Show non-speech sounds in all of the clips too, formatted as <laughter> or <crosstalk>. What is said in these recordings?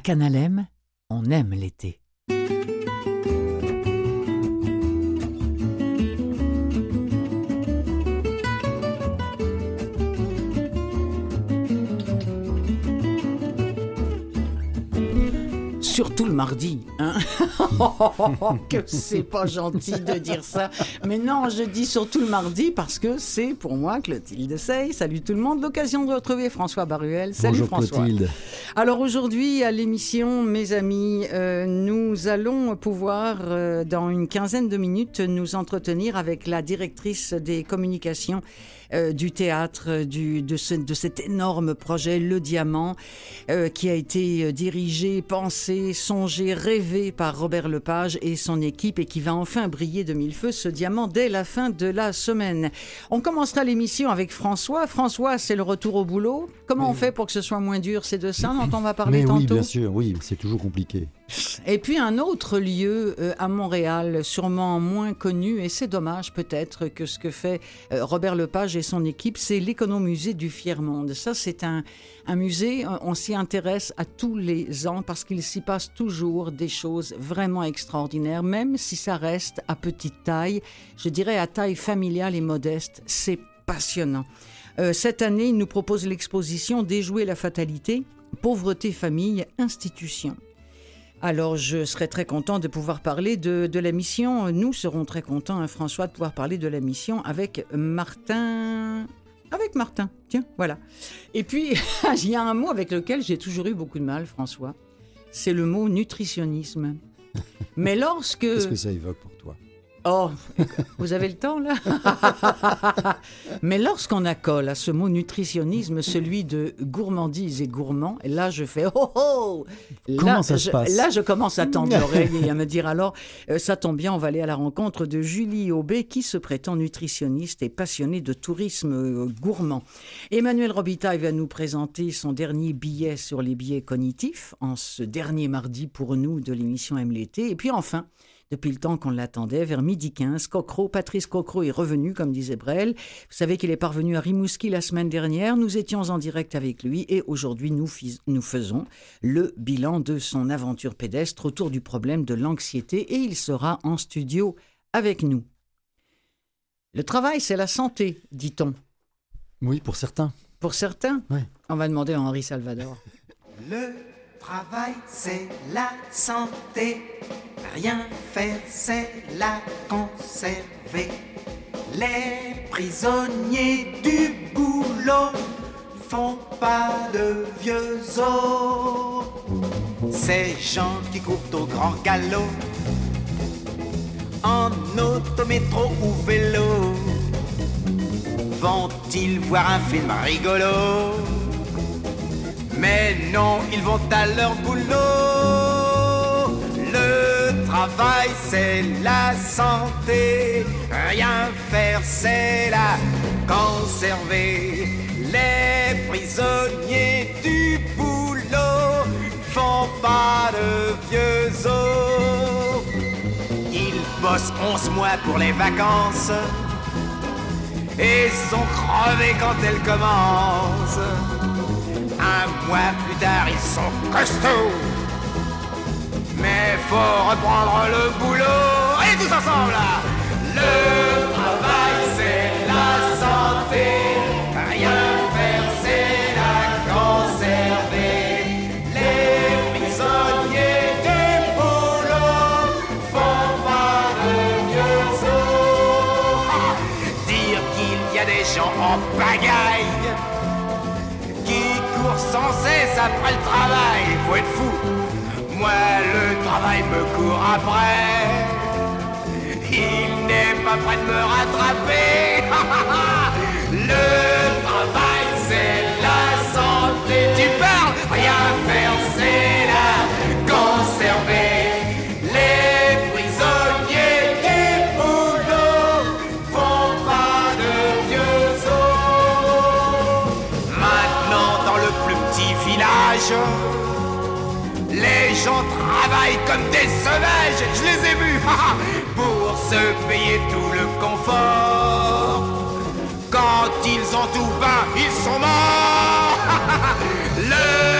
À Canalem, on aime l'été. Surtout le mardi. Hein <laughs> que c'est pas gentil de dire ça. Mais non, je dis surtout le mardi parce que c'est pour moi, Clotilde Sey. Salut tout le monde. L'occasion de retrouver François Baruel. Salut Bonjour François. Clotilde. Alors aujourd'hui, à l'émission, mes amis, euh, nous allons pouvoir, euh, dans une quinzaine de minutes, nous entretenir avec la directrice des communications euh, du théâtre, du, de, ce, de cet énorme projet Le Diamant, euh, qui a été euh, dirigé, pensé, songé, rêvé par Robert Lepage et son équipe et qui va enfin briller de mille feux, ce diamant, dès la fin de la semaine. On commencera l'émission avec François. François, c'est le retour au boulot. Comment on fait pour que ce soit moins dur? C'est de ça dont on va <laughs> parler Mais tantôt? oui, bien sûr, oui, c'est toujours compliqué. Et puis un autre lieu euh, à Montréal, sûrement moins connu, et c'est dommage peut-être que ce que fait euh, Robert Lepage et son équipe, c'est l'économusée du Fier-Monde. Ça, c'est un, musée, on, on s'y intéresse à tous les ans parce qu'il s'y passe toujours des choses vraiment extraordinaires, même si ça reste à petite taille, je dirais à taille familiale et modeste. C'est passionnant. Euh, cette année, il nous propose l'exposition Déjouer la fatalité, pauvreté, famille, institution. Alors, je serais très content de pouvoir parler de, de la mission. Nous serons très contents, hein, François, de pouvoir parler de la mission avec Martin. Avec Martin, tiens, voilà. Et puis, <laughs> il y a un mot avec lequel j'ai toujours eu beaucoup de mal, François. C'est le mot nutritionnisme. <laughs> Mais lorsque. Qu'est-ce que ça évoque pour toi? Oh, vous avez le temps là <laughs> Mais lorsqu'on accole à ce mot nutritionnisme celui de gourmandise et gourmand, et là je fais oh oh Comment là, ça se je, passe Là je commence à tendre <laughs> l'oreille et à me dire alors euh, ça tombe bien, on va aller à la rencontre de Julie Aubé qui se prétend nutritionniste et passionnée de tourisme euh, gourmand. Emmanuel Robitaille va nous présenter son dernier billet sur les billets cognitifs en ce dernier mardi pour nous de l'émission Aime l'été. Et puis enfin, depuis le temps qu'on l'attendait, vers midi 15, Cocro, Patrice Cocro est revenu, comme disait Brel. Vous savez qu'il est parvenu à Rimouski la semaine dernière. Nous étions en direct avec lui et aujourd'hui, nous, nous faisons le bilan de son aventure pédestre autour du problème de l'anxiété et il sera en studio avec nous. Le travail, c'est la santé, dit-on. Oui, pour certains. Pour certains, Ouais. on va demander à Henri Salvador. Le travail, c'est la santé. Rien faire, c'est la conserver. Les prisonniers du boulot font pas de vieux os. Ces gens qui courent au grand galop, en autométro ou vélo, vont-ils voir un film rigolo? Mais non, ils vont à leur boulot. Le travail, c'est la santé. Rien faire, c'est la conserver. Les prisonniers du boulot font pas de vieux os. Ils bossent 11 mois pour les vacances et sont crevés quand elles commencent. Mois plus tard, ils sont costauds. Mais faut reprendre le boulot. Et tous ensemble Le travail, c'est la santé. Rien faire, c'est la conserver. Les prisonniers du boulot font pas de. Ah, Dire qu'il y a des gens en pagaille après le travail. Faut être fou. Moi, le travail me court après. Il n'est pas prêt de me rattraper. <laughs> le travail, c'est la santé. Tu parles, rien faire, c'est comme des sauvages, je les ai vus, <laughs> pour se payer tout le confort. Quand ils ont tout faim, ils sont morts. <laughs> le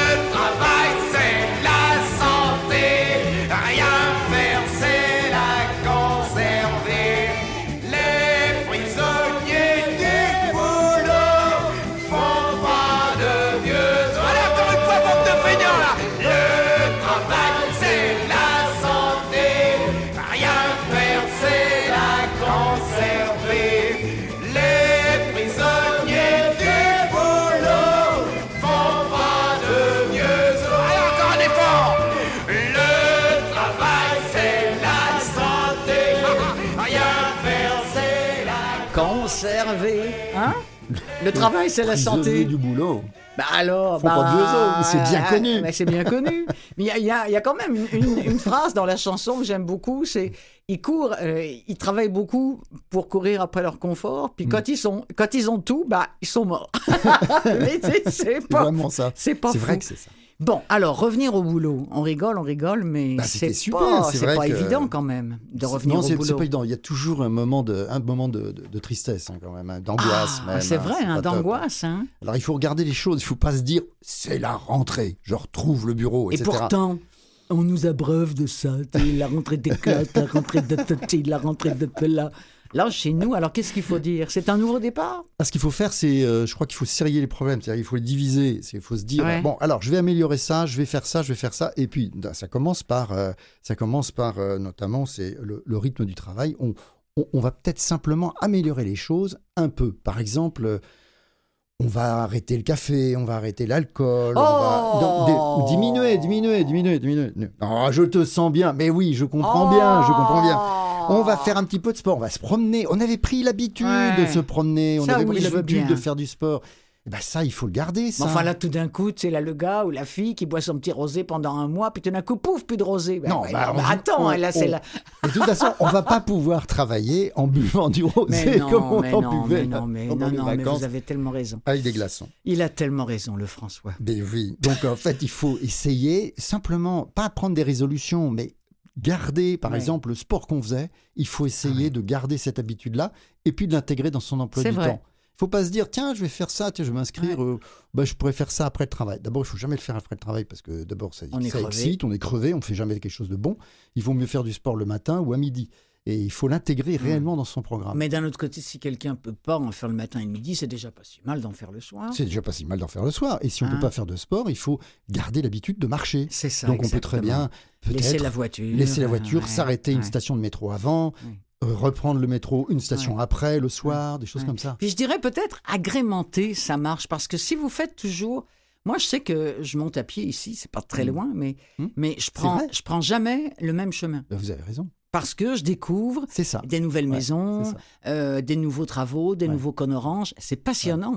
Le travail, c'est la santé. du boulot. Bah alors, Faut pas de vieux os, c'est bien ah, connu. mais c'est bien connu. <laughs> Mais il y a, y y quand même une, une- une phrase dans la chanson que j'aime beaucoup, c'est ils courent, euh, ils travaillent beaucoup pour courir après leur confort, Mm. puis quand ils sont, quand ils ont tout, bah ils sont morts. <laughs> <laughs> C'est- pas, vraiment ça. c'est pas C'est vrai que c'est ça. Bon, alors revenir au boulot. On rigole, on rigole, mais Bah, c'est pas, c'est c'est vrai pas que- évident quand même de C'est- revenir non, au c'est c'est boulot. pas évident. Il y a toujours un moment de, un moment de, de- de tristesse hein, quand même, hein, d'angoisse Ah, c'est hein, vrai, hein, d'angoisse. Hein. Alors il faut regarder les choses. Il faut pas se dire c'est la rentrée. Je retrouve le bureau, Et pourtant, on nous abreuve de ça. La rentrée des clottes, la rentrée de la rentrée de là. Là, chez nous, alors qu'est-ce qu'il faut dire? C'est un nouveau départ? Ah, ce qu'il faut faire, c'est, euh, je crois qu'il faut serrer les problèmes. C'est-à-dire, il faut les diviser. C'est- Il faut se dire, Ouais. bon, alors, je vais améliorer ça, je vais faire ça, je vais faire ça. Et puis, ben, ça commence par, euh, ça commence par, euh, notamment, c'est le, le rythme du travail. On, on, on va peut-être simplement améliorer les choses un peu. Par exemple, on va arrêter le café, on va arrêter l'alcool, on va Oh diminuer, diminuer, diminuer, diminuer. Oh, je te sens bien. Mais oui, je comprends bien, je comprends bien. On va faire un petit peu de sport, on va se promener. On avait pris l'habitude Ouais. de se promener, on Ça, avait oui, pris l'habitude de faire du sport. Eh ben ça, il faut le garder, ça. Mais enfin, là, tout d'un coup, tu sais, là, le gars ou la fille qui boit son petit rosé pendant un mois, puis tout d'un coup, pouf, plus de rosé. Ben, Non, bah, mais on- attends, on- hein, là, c'est on- la... De toute façon, on va pas pouvoir travailler en buvant du rosé Mais <laughs> non, comme on mais en non, buvait mais non, mais non, mais vous avez tellement raison. avec des glaçons. Il a tellement raison, le François. Ben oui. Donc en fait, il faut essayer simplement, pas prendre des résolutions, mais garder, par Ouais. exemple, le sport qu'on faisait. Il faut essayer de garder cette habitude-là et puis de l'intégrer dans son emploi C'est du vrai. temps. Il faut pas se dire tiens je vais faire ça tiens je vais m'inscrire euh, bah, je pourrais faire ça après le travail d'abord il faut jamais le faire après le travail parce que d'abord ça, On ça excite on est crevé on fait jamais quelque chose de bon il vaut mieux faire du sport le matin ou à midi et il faut l'intégrer réellement dans son programme Mais d'un autre côté, si quelqu'un peut pas en faire le matin et le midi, c'est déjà pas si mal d'en faire le soir. c'est déjà pas si mal d'en faire le soir et si on Hein peut pas faire de sport il faut garder l'habitude de marcher C'est ça. donc on peut très bien laisser la voiture. laisser la voiture, ouais, s'arrêter une ouais. station de métro avant, Ouais. Reprendre le métro une station Ouais. après, le soir, des choses Ouais. comme ça. Puis je dirais peut-être agrémenter sa marche, parce que si vous faites toujours... Moi, je sais que je monte à pied ici, c'est pas très Mm. loin, mais, Mm. mais je prends, je prends jamais le même chemin. Ben, Vous avez raison. Parce que je découvre C'est ça. des nouvelles maisons, euh, des nouveaux travaux, des nouveaux cônes oranges. C'est passionnant,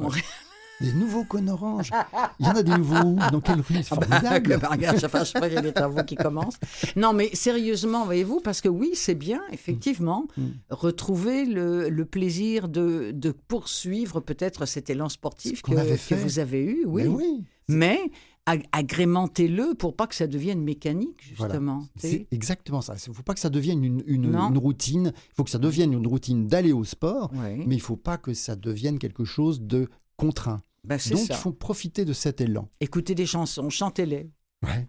Des nouveaux cônes oranges. Il y en a des nouveaux Dans quelle rue? C'est Ah bah, formidable. bah, regarde, chaque fois, qu'il y a des travaux qui commencent. Non, mais sérieusement, voyez-vous, parce que oui, c'est bien, effectivement, Mm. retrouver le, le plaisir de, de poursuivre peut-être cet élan sportif que, vous avez eu, oui. Mais oui. Mais ag- agrémentez-le pour pas que ça devienne mécanique, justement. C'est exactement ça. Il ne faut pas que ça devienne une, une- Non. une routine. Il faut que ça devienne une routine d'aller au sport, Oui, mais il ne faut pas que ça devienne quelque chose de contraint. ben, c'est Donc ça. il faut profiter de cet élan. Écoutez des chansons, chantez-les. Ouais.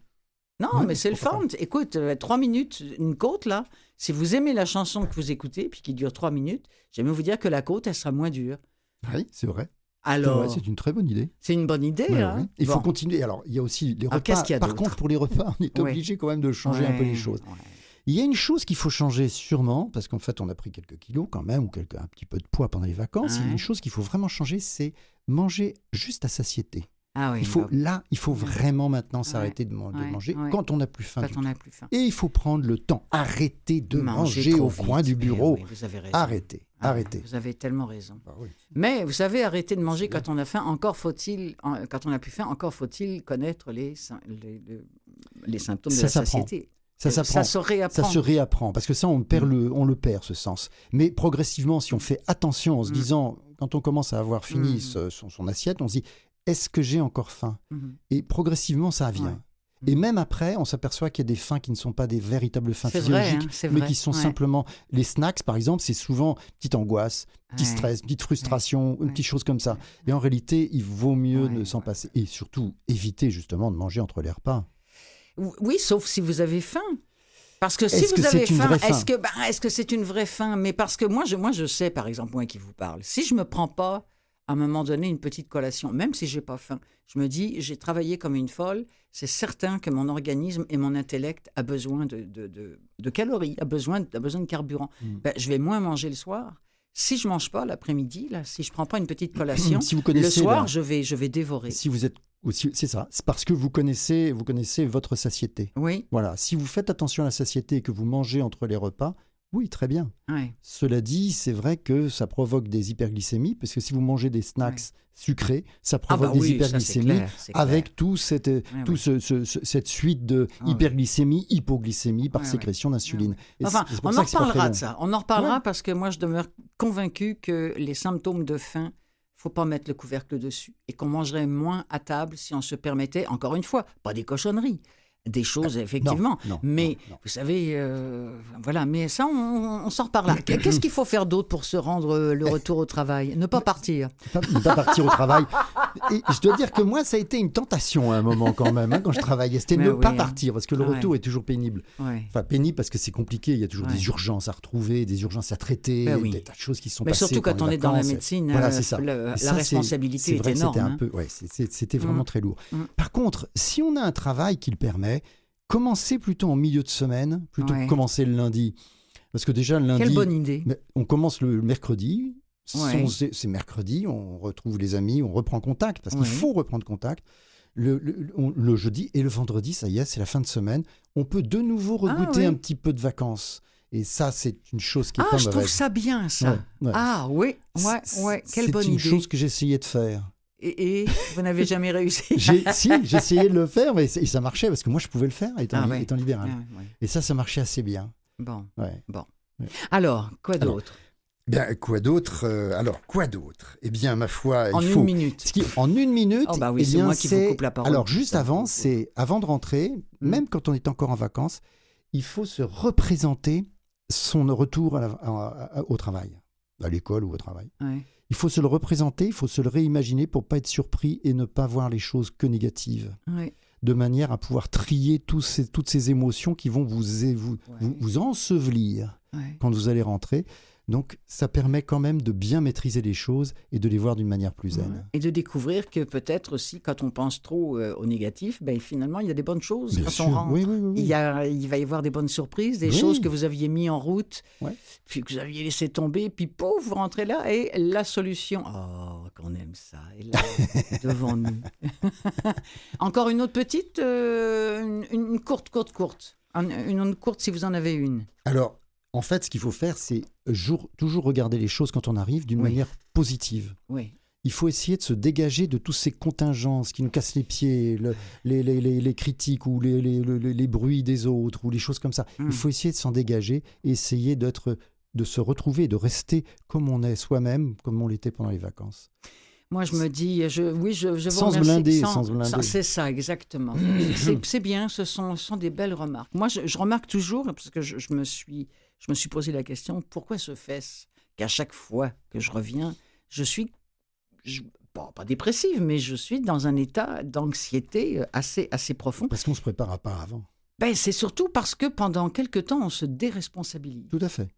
Non, mais c'est le fun. Écoute, euh, trois minutes, une côte, là. Si vous aimez la chanson que vous écoutez, puis qui dure trois minutes, j'aime vous dire que la côte, elle sera moins dure. Oui, c'est vrai. Alors, C'est une très bonne idée. c'est une bonne idée. Ouais, hein. ouais. Il faut continuer. Alors, il y a aussi les repas. y a Par contre, pour les repas, on est Ouais. obligé quand même de changer un peu les choses. Il y a une chose qu'il faut changer sûrement, parce qu'en fait, on a pris quelques kilos quand même, ou quelques, un petit peu de poids pendant les vacances. Il y a une chose qu'il faut vraiment changer, c'est manger juste à satiété. Ah oui, il faut, bah, là, il faut vraiment maintenant s'arrêter de, man- de Ouais, manger ouais. quand on n'a plus faim n'a plus. Et il faut prendre le temps. Arrêter de manger, au vite, coin du mais bureau. oui, vous avez raison. Arrêtez, Ah, arrêtez. Vous avez tellement raison. Bah oui. Mais vous savez, arrêter de manger quand on a faim, encore faut-il, en- quand on a plus faim, encore faut-il connaître les, les, les- les symptômes de la satiété. Ça Ça s'apprend. se réapprend. Ça se réapprend parce que ça on perd le on le perd ce sens. Mais progressivement si on fait attention en se Mm. disant quand on commence à avoir fini Mm. ce- son, son assiette on se dit est-ce que j'ai encore faim? Mhm. Et progressivement ça vient. Ouais. Et Mm. même après, on s'aperçoit qu'il y a des faims qui ne sont pas des véritables vrai, physiologiques, hein, mais vrai, qui sont ouais. simplement les snacks, par exemple, c'est souvent petite angoisse, petit Ouais. stress, petite frustration, une petite chose comme ça. Et en réalité, il vaut mieux ne s'en passer et surtout éviter justement de manger entre les repas. Oui, sauf si vous avez faim. Parce que si vous que avez faim, est-ce que bah, est-ce que c'est une vraie faim? Mais parce que moi je moi je sais par exemple moi qui vous parle, si je me prends pas à un moment donné une petite collation, même si j'ai pas faim, je me dis j'ai travaillé comme une folle, c'est certain que mon organisme et mon intellect a besoin de, de, de- de calories, a besoin a besoin de carburant. Mm. Ben, je vais moins manger le soir. Si je mange pas l'après-midi, là, si je prends pas une petite <clears throat> collation, si vous le soir la- je vais je vais dévorer. si vous êtes c'est ça, c'est parce que vous connaissez vous connaissez votre satiété. Oui. Voilà, si vous faites attention à la satiété et que vous mangez entre les repas, Oui, très bien. Ouais. Cela dit, c'est vrai que ça provoque des hyperglycémies, parce que si vous mangez des snacks sucrés, ça Ah bah provoque des ça, hyperglycémies. clair. Avec tout cette, Ouais, tout ouais. ce- ce- ce- cette suite de Ah hyperglycémie, hypoglycémie par sécrétion d'insuline. Enfin, on en reparlera de ça. On en reparlera parce que moi, je demeure convaincu que les symptômes de faim, faut pas mettre le couvercle dessus et qu'on mangerait moins à table si on se permettait, encore une fois, pas des cochonneries, des choses effectivement. non, mais non, vous savez, euh, voilà. Mais ça, on, on s'en reparlera. Qu'est-ce <coughs> qu'il faut faire d'autre pour se rendre euh, le retour au travail? Ne pas partir. Ne pas partir au travail. Et je dois dire que moi, ça a été une tentation à un moment quand même, hein, quand je travaillais. C'était Mais ne pas partir, parce que le Ah ouais. retour est toujours pénible. Ouais. Enfin, pénible parce que c'est compliqué, il y a toujours Ouais. des urgences à retrouver, des urgences à traiter, Ben oui. des tas de choses qui sont Mais passées surtout quand on est dans la médecine, Voilà, euh, ça. le- la ça, responsabilité est vrai énorme. C'était hein. c'était vraiment Mm. très lourd. Mm. Par contre, si on a un travail qui le permet, commencez plutôt en milieu de semaine, plutôt Ouais. que commencer le lundi. Parce que déjà, le lundi, Quelle bonne idée. on commence le mercredi. Ouais. C'est mercredi, on retrouve les amis, on reprend contact, parce qu'il faut reprendre contact. Le, le- on- le jeudi et le vendredi, ça y est, c'est la fin de semaine. On peut de nouveau Ah, regoûter oui. un petit peu de vacances. Et ça, c'est une chose qui est Ah, pas je trouve ça bien, ça. Ouais, ouais. Ah oui, ouais, ouais, quelle bonne C'est une idée. chose que j'essayais de faire. Et, et vous n'avez jamais réussi. <laughs> Si, j'essayais de le faire, mais et ça marchait parce que moi, je pouvais le faire étant, Ah ouais. étant libéral. Ah, ouais. Et ça, ça marchait assez bien. Bon, Ouais. alors, quoi Alors, d'autre? Bien, quoi d'autre euh, Alors, quoi d'autre? Eh bien, ma foi, En il une faut. minute. Ce qui- en une minute, Oh bah oui, eh c'est moi qui vous coupe la parole. Alors, juste avant, c'est avant de rentrer, Mm. même quand on est encore en vacances, il faut se représenter son retour à la- à- à- au travail, à l'école ou au travail. Ouais. Il faut se le représenter, il faut se le réimaginer pour pas être surpris et ne pas voir les choses que négatives, Ouais. de manière à pouvoir trier tous ces- toutes ces émotions qui vont vous, vous, Ouais. vous, vous ensevelir Ouais. quand vous allez rentrer. Donc, ça permet quand même de bien maîtriser les choses et de les voir d'une manière plus zen. Et de découvrir que peut-être aussi, quand on pense trop euh, au négatif, ben, finalement, il y a des bonnes choses Bien quand sûr, on rentre. oui, oui, oui. Il, y a, il va y avoir des bonnes surprises, des choses que vous aviez mis en route, Ouais. puis que vous aviez laissé tomber, puis pouf, vous rentrez là et la solution. Oh, qu'on aime ça. Et là, <laughs> devant nous. <laughs> Encore une autre petite, euh, une, une courte, courte, courte. Un- Une, une courte si vous en avez une. Alors, en fait, ce qu'il faut faire, c'est jour- toujours regarder les choses quand on arrive d'une Oui. manière positive. Oui. Il faut essayer de se dégager de toutes ces contingences qui nous cassent les pieds, le- les, les- les- les critiques ou les, bruits des autres ou les choses comme ça. Il faut essayer de s'en dégager et essayer d'être, de se retrouver et de rester comme on est soi-même, comme on l'était pendant les vacances. Moi, je me dis, je, oui, je, je vous Sans se remercie. blinder, sans blinder. C'est ça, exactement. <clears throat> C'est- bien, ce sont, des belles remarques. Moi, je, je remarque toujours, parce que je, je me suis, je me suis posé la question, pourquoi se fait-ce qu'à chaque fois que je reviens, je suis, je- bon, pas dépressive, mais je suis dans un état d'anxiété euh, assez, assez profond. Parce qu'on ne se prépare pas avant. Ben, c'est surtout parce que pendant quelque temps, on se déresponsabilise. Tout à fait.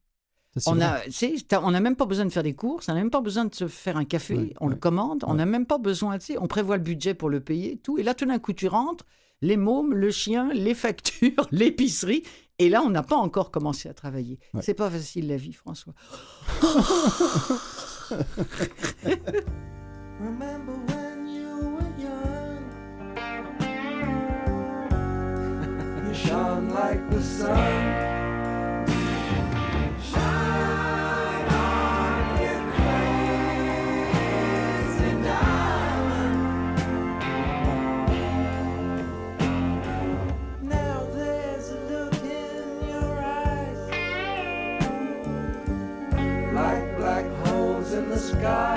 Ça, On n'a même pas besoin de faire des courses, on n'a même pas besoin de se faire un café, Ouais, on le ouais, commande, on n'a même pas besoin, tu sais, on prévoit le budget pour le payer, tout. Et là, tout d'un coup, tu rentres, les mômes, le chien, les factures, <laughs> l'épicerie, et là, on n'a pas encore commencé à travailler. Ouais. C'est pas facile la vie, François. <laughs> Remember when you were young? you shone like the sun. Sky.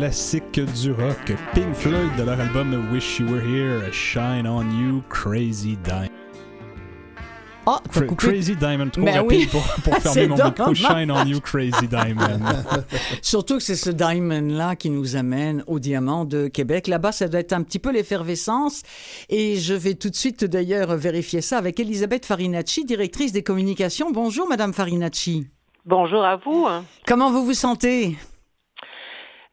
Classique du rock, Pink Floyd de leur album Wish You Were Here, Shine On You, Crazy Diamond. Ah, Cra- coupé. Crazy Diamond, trop Ben rapide oui. pour, <laughs> fermer mon micro. Shine On You, Crazy Diamond. <laughs> Surtout que c'est ce diamond-là qui nous amène au diamant de Québec. Là-bas, ça doit être un petit peu l'effervescence. Et je vais tout de suite d'ailleurs vérifier ça avec Elisabeth Farinacci, directrice des communications. Bonjour, Madame Farinacci. Bonjour à vous. Comment vous vous sentez?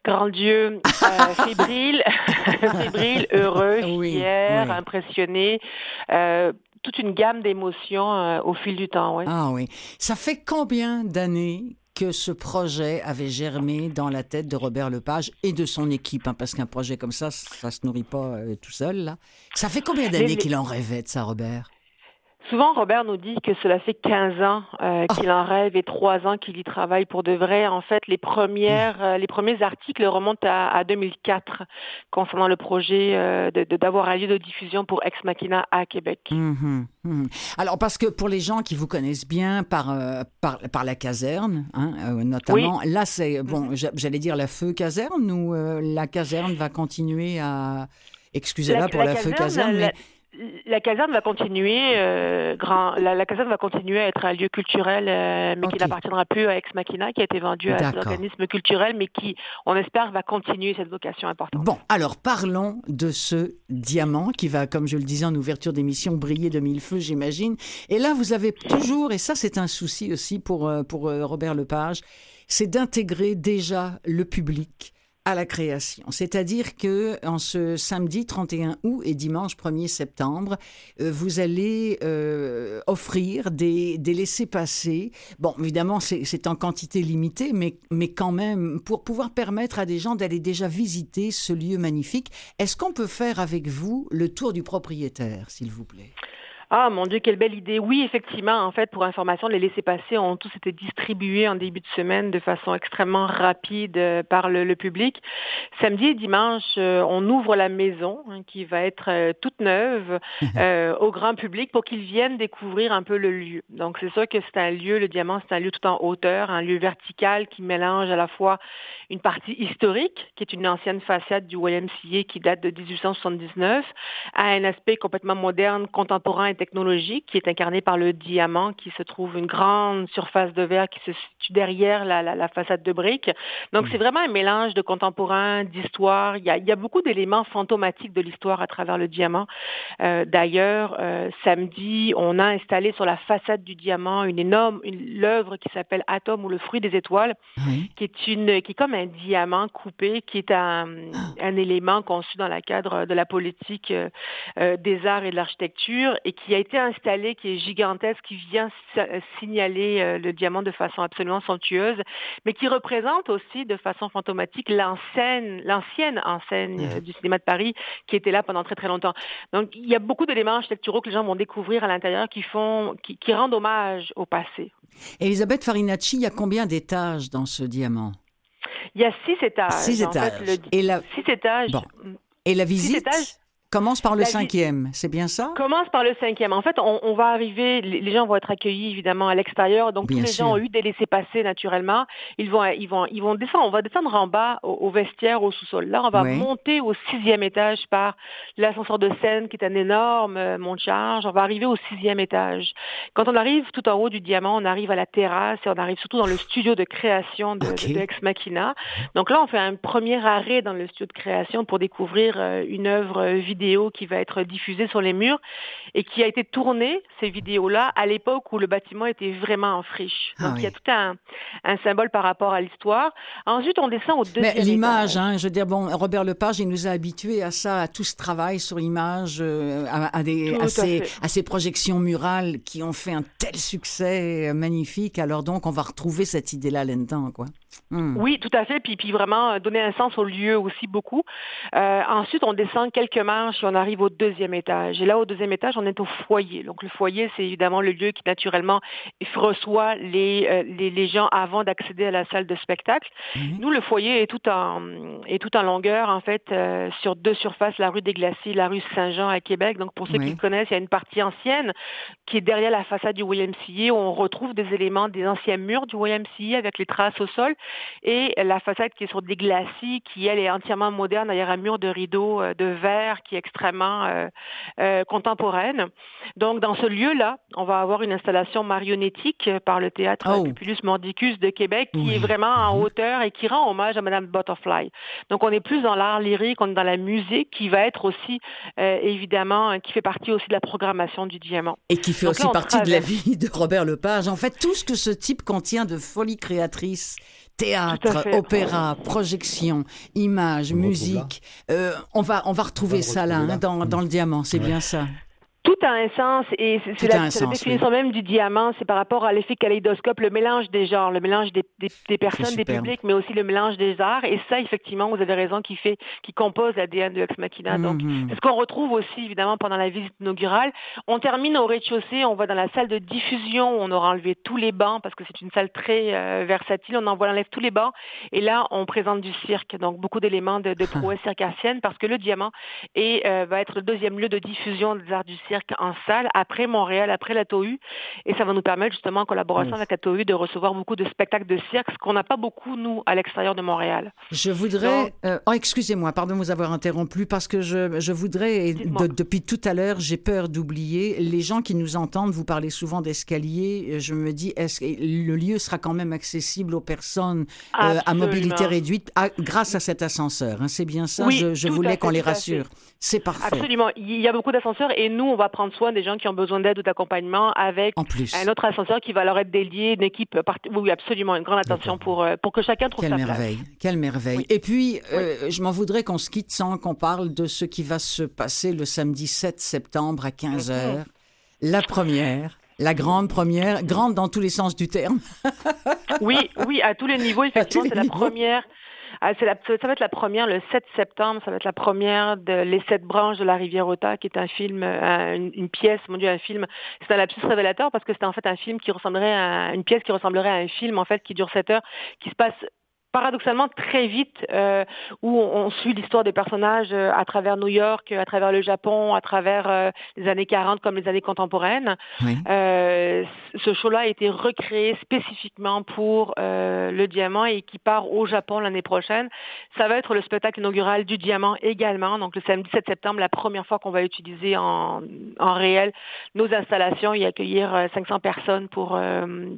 Grand Dieu, euh, <laughs> fébrile, <laughs> fébrile, heureux, Oui, fier, oui. impressionné, euh, toute une gamme d'émotions euh, au fil du temps. Ouais. Ah oui. Ça fait combien d'années que ce projet avait germé dans la tête de Robert Lepage et de son équipe hein, Parce qu'un projet comme ça, ça se nourrit pas euh, tout seul. Là. Ça fait combien d'années les- qu'il en rêvait de ça, Robert? Souvent, Robert nous dit que cela fait 15 ans euh, Ah. qu'il en rêve et 3 ans qu'il y travaille pour de vrai. En fait, les premières, euh, les premiers articles remontent à, à 2004 concernant le projet euh, de- de- d'avoir un lieu de diffusion pour Ex Machina à Québec. Mhm, mhm. Alors, parce que pour les gens qui vous connaissent bien par, par, par la caserne, hein, notamment, là, c'est, bon, j'a- j'allais dire la feu caserne ou la caserne va continuer à. Excusez-la pour la, feu caserne, la, mais. la caserne va continuer, euh, grand, la, la caserne va continuer à être un lieu culturel, euh, mais qui n'appartiendra plus à Ex Machina, qui a été vendu à D'accord. des organismes culturels, mais qui, on espère, va continuer cette vocation importante. Bon, alors parlons de ce diamant qui va, comme je le disais en ouverture d'émission, briller de mille feux, j'imagine. Et là, vous avez toujours, et ça c'est un souci aussi pour, euh, pour euh, Robert Lepage, c'est d'intégrer déjà le public à la création. C'est-à-dire que en ce samedi 31 août et dimanche 1er septembre, euh, vous allez euh, offrir des, des laissés-passer. Bon, évidemment, c'est en quantité limitée, mais, mais quand même, pour pouvoir permettre à des gens d'aller déjà visiter ce lieu magnifique, est-ce qu'on peut faire avec vous le tour du propriétaire, s'il vous plaît? Ah mon Dieu, quelle belle idée. Oui, effectivement, en fait, pour information, les laissés-passer ont tous été distribués en début de semaine de façon extrêmement rapide euh, par le, le public. Samedi et dimanche, euh, on ouvre la maison hein, qui va être euh, toute neuve <laughs> euh, au grand public pour qu'ils viennent découvrir un peu le lieu. Donc c'est sûr que c'est un lieu, le diamant, c'est un lieu tout en hauteur, un lieu vertical qui mélange à la fois une partie historique, qui est une ancienne façade du YMCA qui date de 1879, à un aspect complètement moderne, contemporain et technologique, qui est incarné par le diamant, qui se trouve une grande surface de verre qui se situe derrière la, la- la façade de briques. Donc c'est vraiment un mélange de contemporain, d'histoire. Il y a, il y a beaucoup d'éléments fantomatiques de l'histoire à travers le diamant. Euh, D'ailleurs, euh, samedi, on a installé sur la façade du diamant une énorme, une l'œuvre qui s'appelle Atome ou le fruit des étoiles, Oui. qui est une, qui est comme un diamant coupé, qui est un, un élément conçu dans le cadre de la politique euh, euh, des arts et de l'architecture et qui a été installé, qui est gigantesque, qui vient sa- signaler euh, le diamant de façon absolument somptueuse, mais qui représente aussi de façon fantomatique l'ancienne, l'ancienne enseigne euh, du cinéma de Paris qui était là pendant très très longtemps. Donc il y a beaucoup d'éléments architecturaux que les gens vont découvrir à l'intérieur qui font, qui, qui rendent hommage au passé. Elisabeth Farinacci, il y a combien d'étages dans ce diamant? Il y a six étages. Six En fait, étages. le- Et la, Six étages. Bon. et la visite? Commence par le La cinquième, c'est bien ça? Commence par le cinquième. En fait, on, on va arriver, les gens vont être accueillis évidemment à l'extérieur. Donc Bien tous les sûr. gens ont eu des laissés-passer naturellement. Ils vont, ils vont, ils vont descendre. On va descendre en bas au, au vestiaire, au sous-sol. Là, on va Oui. monter au sixième étage par l'ascenseur de scène qui est un énorme euh, monte charge. On va arriver au sixième étage. Quand on arrive tout en haut du diamant, on arrive à la terrasse et on arrive surtout dans le studio de création de, Ok. de- de Ex Machina. Donc là, on fait un premier arrêt dans le studio de création pour découvrir euh, une œuvre vidéo vidéo qui va être diffusée sur les murs et qui a été tournée, ces vidéos-là, à l'époque où le bâtiment était vraiment en friche. Ah Donc il y a tout un, un symbole par rapport à l'histoire. Ensuite, on descend au deuxième Mais l'image, hein, je veux dire, bon, Robert Lepage, il nous a habitués à ça, à tout ce travail sur l'image, euh, à, à des, Tout à, à ces, fait. à ces projections murales qui ont fait un tel succès euh, magnifique. Alors donc, on va retrouver cette idée-là là-dedans, quoi. Hmm. Oui, tout à fait. Puis, puis vraiment euh, donner un sens au lieu aussi beaucoup. Euh, ensuite, on descend quelques marches et on arrive au deuxième étage. Et là, au deuxième étage, on est au foyer. Donc le foyer, c'est évidemment le lieu qui naturellement reçoit les, euh, les, les gens avant d'accéder à la salle de spectacle. Mhm. Nous, le foyer est tout en est tout en longueur en fait euh, sur deux surfaces, la rue des Glaciers, la rue Saint-Jean à Québec. Donc pour ceux Oui. qui le connaissent, il y a une partie ancienne qui est derrière la façade du YMCA où on retrouve des éléments des anciens murs du YMCA avec les traces au sol et la façade qui est sur des glacis qui elle est entièrement moderne derrière un mur de rideaux euh, de verre qui est extrêmement euh, euh, contemporaine. Donc dans ce lieu-là, on va avoir une installation marionnettique par le théâtre Oh. Populus Mordicus de Québec qui Oui. est vraiment en hauteur et qui rend hommage à Madame Butterfly. Donc on est plus dans l'art lyrique, on est dans la musique qui va être aussi euh, évidemment qui fait partie aussi de la programmation du diamant. Et qui fait Donc aussi là, partie de la vie de Robert Lepage. En fait, tout ce que ce type contient de folie créatrice, théâtre, opéra, projection, images, On musique, euh, on va on va retrouver ça là, hein, là. dans, dans le diamant. C'est bien ça. Tout a un sens et c'est- la, définition même du diamant, c'est par rapport à l'effet kaléidoscope, le mélange des genres, le mélange des, des, des personnes, des publics, mais aussi le mélange des arts. Et ça, effectivement, vous avez raison, qui fait, qui compose l'ADN de Ex Machina. Donc, Mhm. c'est ce qu'on retrouve aussi, évidemment, pendant la visite inaugurale. On termine au rez-de-chaussée, on va dans la salle de diffusion, on aura enlevé tous les bancs, parce que c'est une salle très euh, versatile. On envoie, enlève tous les bancs. Et là, on présente du cirque, donc beaucoup d'éléments de, de prouesse <laughs> circassienne, parce que le Diamant est, euh, va être le deuxième lieu de diffusion des arts du cirque en salle, après Montréal, après la TOU. Et ça va nous permettre, justement, en collaboration avec la TOU, de recevoir beaucoup de spectacles de cirque, ce qu'on n'a pas beaucoup, nous, à l'extérieur de Montréal. Je voudrais. Donc- euh, oh, excusez-moi, pardon de vous avoir interrompu, parce que je, je voudrais, et de- depuis tout à l'heure, j'ai peur d'oublier. Les gens qui nous entendent, vous parlez souvent d'escalier. euh, Je me dis, est-ce que le lieu sera quand même accessible aux personnes euh, à mobilité réduite à- grâce à cet ascenseur hein, C'est bien ça Oui, Je, je voulais qu'on les rassure. C'est parfait. Absolument. Il y a beaucoup d'ascenseurs et nous, va prendre soin des gens qui ont besoin d'aide ou d'accompagnement avec un autre ascenseur qui va leur être dédié, une équipe. part- Oui, absolument. Une grande attention pour, euh, pour que chacun trouve Quelle sa place. merveille, quelle merveille. Oui. Et puis, euh, je m'en voudrais qu'on se quitte sans qu'on parle de ce qui va se passer le samedi 7 septembre à 15 Mhm. La première, la grande première, grande dans tous les sens du terme. Oui, oui, à tous les niveaux, <laughs> effectivement, c'est la première. Ah, la- ça va être la première le 7 septembre, ça va être la première de Les Sept branches de la rivière Ota, qui est un film, euh, une, pièce, mon Dieu, un film. C'est un lapsus révélateur parce que c'est en fait un film qui ressemblerait à une pièce qui ressemblerait à un film en fait qui dure 7 heures, qui se passe paradoxalement très vite, euh, où on, on suit l'histoire des personnages euh, à travers New York, à travers le Japon, à travers euh, les années 40 comme les années contemporaines. Oui. Euh, ce show-là a été recréé spécifiquement pour le Diamant et qui part au Japon l'année prochaine. Ça va être le spectacle inaugural du Diamant également, donc le samedi 7 septembre, la première fois qu'on va utiliser en, en réel nos installations et accueillir euh, 500 personnes pour,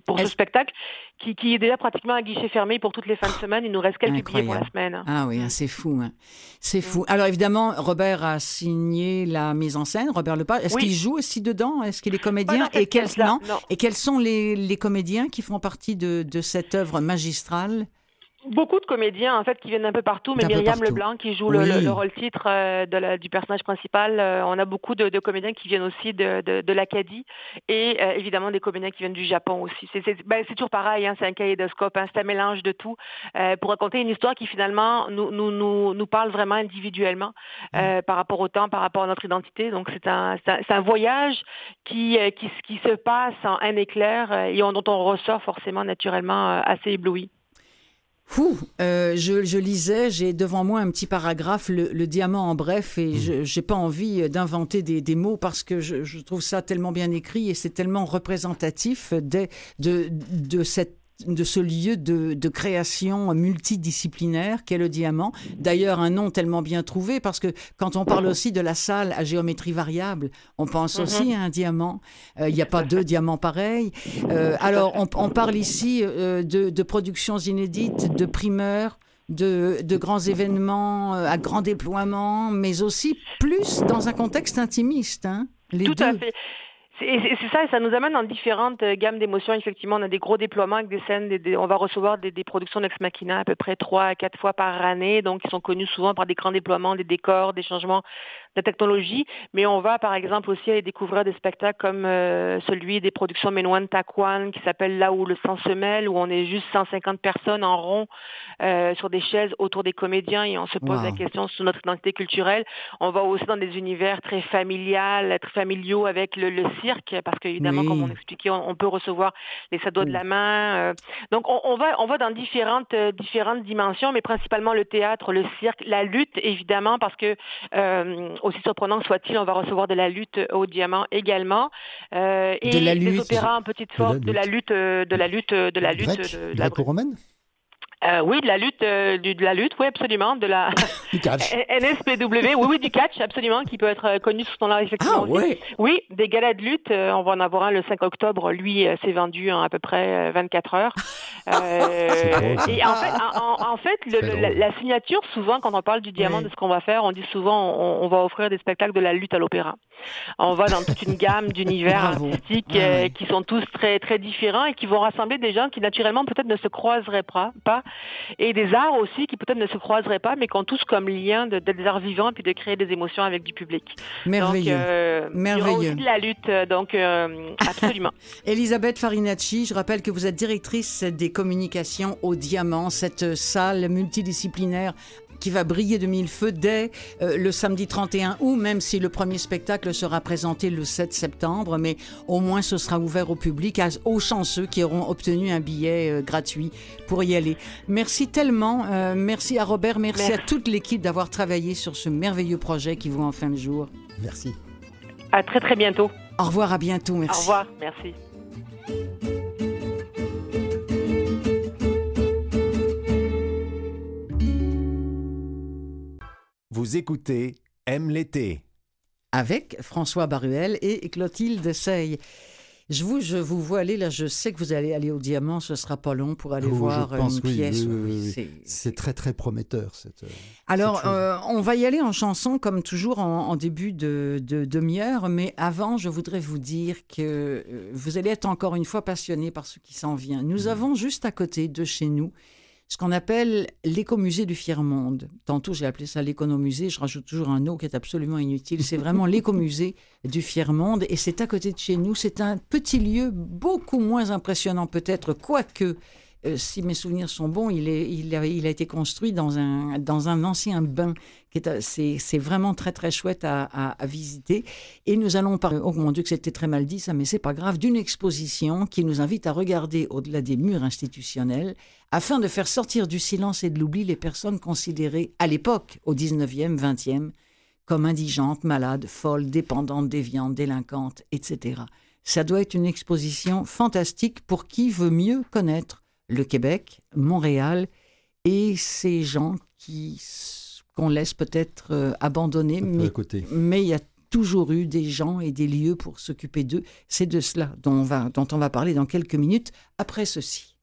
pour ce spectacle qui, qui est déjà pratiquement à guichet fermé pour toutes les fins de semaine. Il nous reste quelques billets pour la Incroyable. semaine. Ah oui, hein, c'est fou. hein. C'est fou. Alors évidemment, Robert a signé la mise en scène, Robert Lepage. Est-ce Oui. qu'il joue aussi dedans? Est-ce qu'il est comédien? Cette Et quels non non. Et quels sont les, les comédiens qui font partie de, de cette œuvre magistrale? Beaucoup de comédiens en fait qui viennent un peu partout, mais D'un Myriam partout. Leblanc qui joue le, Oui. le- le rôle titre euh, de la- du personnage principal. Euh, on a beaucoup de, de comédiens qui viennent aussi de, de, de l'Acadie et euh, évidemment des comédiens qui viennent du Japon aussi. C'est ben, c'est toujours pareil, hein, c'est un kaléidoscope, hein, c'est un mélange de tout pour raconter une histoire qui finalement nous, nous, nous, nous parle vraiment individuellement euh, par rapport au temps, par rapport à notre identité. Donc c'est un, voyage qui, qui, se passe en un éclair et on- dont on ressort forcément naturellement assez ébloui. Ouh, euh, je, je lisais, j'ai devant moi un petit paragraphe, le, le diamant en bref, et je j'ai pas envie d'inventer des, des mots parce que je, je trouve ça tellement bien écrit et c'est tellement représentatif de, de cette de ce lieu de, de création multidisciplinaire qu'est le diamant. D'ailleurs, un nom tellement bien trouvé parce que quand on parle aussi de la salle à géométrie variable, on pense aussi à un diamant. Euh, Il n'y a pas deux diamants pareils. Euh, alors, on, on parle ici euh, de, de productions inédites, de primeurs, de, de grands événements à grand déploiement, mais aussi plus dans un contexte intimiste. Hein, les Tout deux. à fait. Et c'est ça, ça nous amène dans différentes euh, gammes d'émotions. Effectivement, on a des gros déploiements avec des scènes, on va recevoir des, des productions d'Ex Machina à peu près trois à quatre fois par année, donc ils sont connus souvent par des grands déploiements, des décors, des changements de technologie. Mais on va, par exemple, aussi aller découvrir des spectacles comme euh, celui des productions Menwan Takwan qui s'appelle Là où le sang se mêle, où on est juste 150 personnes en rond euh, sur des chaises autour des comédiens et on se pose Wow. la question sur notre identité culturelle. On va aussi dans des univers très familial, très familiaux avec le, le cirque, parce qu'évidemment, Oui. comme on expliquait, on, on peut recevoir les sadots de la main. euh. donc, on, on va, on va dans différentes, euh, différentes dimensions, mais principalement le théâtre, le cirque, la lutte, évidemment, parce que euh, aussi surprenant soit-il, on va recevoir de la lutte au diamant également, euh, et De la des lutte. opéras en petite De forme, la de la lutte, euh, de la lutte, euh, de la lutte, de, de la gréco-romaine euh, oui, de la lutte, euh, du- de la lutte, oui, absolument, de la <laughs> Du catch. <laughs> NSPW, oui, oui, du catch, absolument, qui peut être euh, connu sous son nom effectivement. Ah ouais. Oui, des galas de lutte, euh, on va en avoir un le 5 octobre. Lui, euh, s'est vendu en à peu près euh, 24 heures. Euh, <laughs> ça. et en fait, en, en- fait, le- le- la, la signature, souvent, quand on parle du diamant, de ce qu'on va faire, on dit souvent, on, on va offrir des spectacles de la lutte à l'opéra. On va dans toute une gamme d'univers artistiques Ouais, euh, ouais. qui sont tous très très différents et qui vont rassembler des gens qui naturellement peut-être ne se croiseraient pas, pas et des arts aussi qui peut-être ne se croiseraient pas, mais qui ont tous comme lien de- d'être des arts vivants puis de créer des émotions avec du public. Merveilleux. Donc, euh, Il y Merveilleux. aura aussi de la lutte, euh, donc euh, absolument. <laughs> Elisabeth Farinacci, je rappelle que vous êtes directrice des communications au Diamant, cette salle multidisciplinaire qui va briller de mille feux dès euh, le samedi 31 août, même si le premier spectacle sera présenté le 7 septembre, mais au moins ce sera ouvert au public, à- aux chanceux qui auront obtenu un billet euh, gratuit pour y aller. Merci tellement, euh, merci à Robert, merci, Merci. à toute l'équipe d'avoir travaillé sur ce merveilleux projet qui voit enfin le jour. Merci. À très très bientôt. Au revoir, à bientôt, merci. Au revoir, merci. Vous écoutez Aime l'été. avec François Baruel et Clotilde Sey. Je vous, je vous vois aller là, je sais que vous allez aller au Diamant, ce sera pas long pour aller Oh, je voir pense, une oui, pièce. oui, oui, oui, oui. c'est- très très prometteur cette. euh, Alors, cette euh, on va y aller en chanson comme toujours en, en début de, de demi-heure, mais avant, je voudrais vous dire que euh, vous allez être encore une fois passionné par ce qui s'en vient. Nous Mm. avons juste à côté de chez nous ce qu'on appelle l'écomusée du Fier-Monde. Tantôt, j'ai appelé ça l'économusée, je rajoute toujours un mot qui est absolument inutile. C'est vraiment <laughs> l'écomusée du Fier-Monde et c'est à côté de chez nous. C'est un petit lieu beaucoup moins impressionnant peut-être, quoique euh, si mes souvenirs sont bons, il, est, il, a, il a été construit dans un, dans un ancien bain. euh, C'est vraiment très, très chouette à, à- visiter. Et nous allons parler, oh mon Dieu, que c'était très mal dit ça, mais c'est pas grave, d'une exposition qui nous invite à regarder au-delà des murs institutionnels afin de faire sortir du silence et de l'oubli les personnes considérées à l'époque, au 19e, 20e, comme indigentes, malades, folles, dépendantes, déviantes, délinquantes, etc. Ça doit être une exposition fantastique pour qui veut mieux connaître le Québec, Montréal et ces gens qui qu'on laisse peut-être euh, peu mais mais il y a toujours eu des gens et des lieux pour s'occuper d'eux. C'est de cela dont on, va, dont on va parler dans quelques minutes après ceci.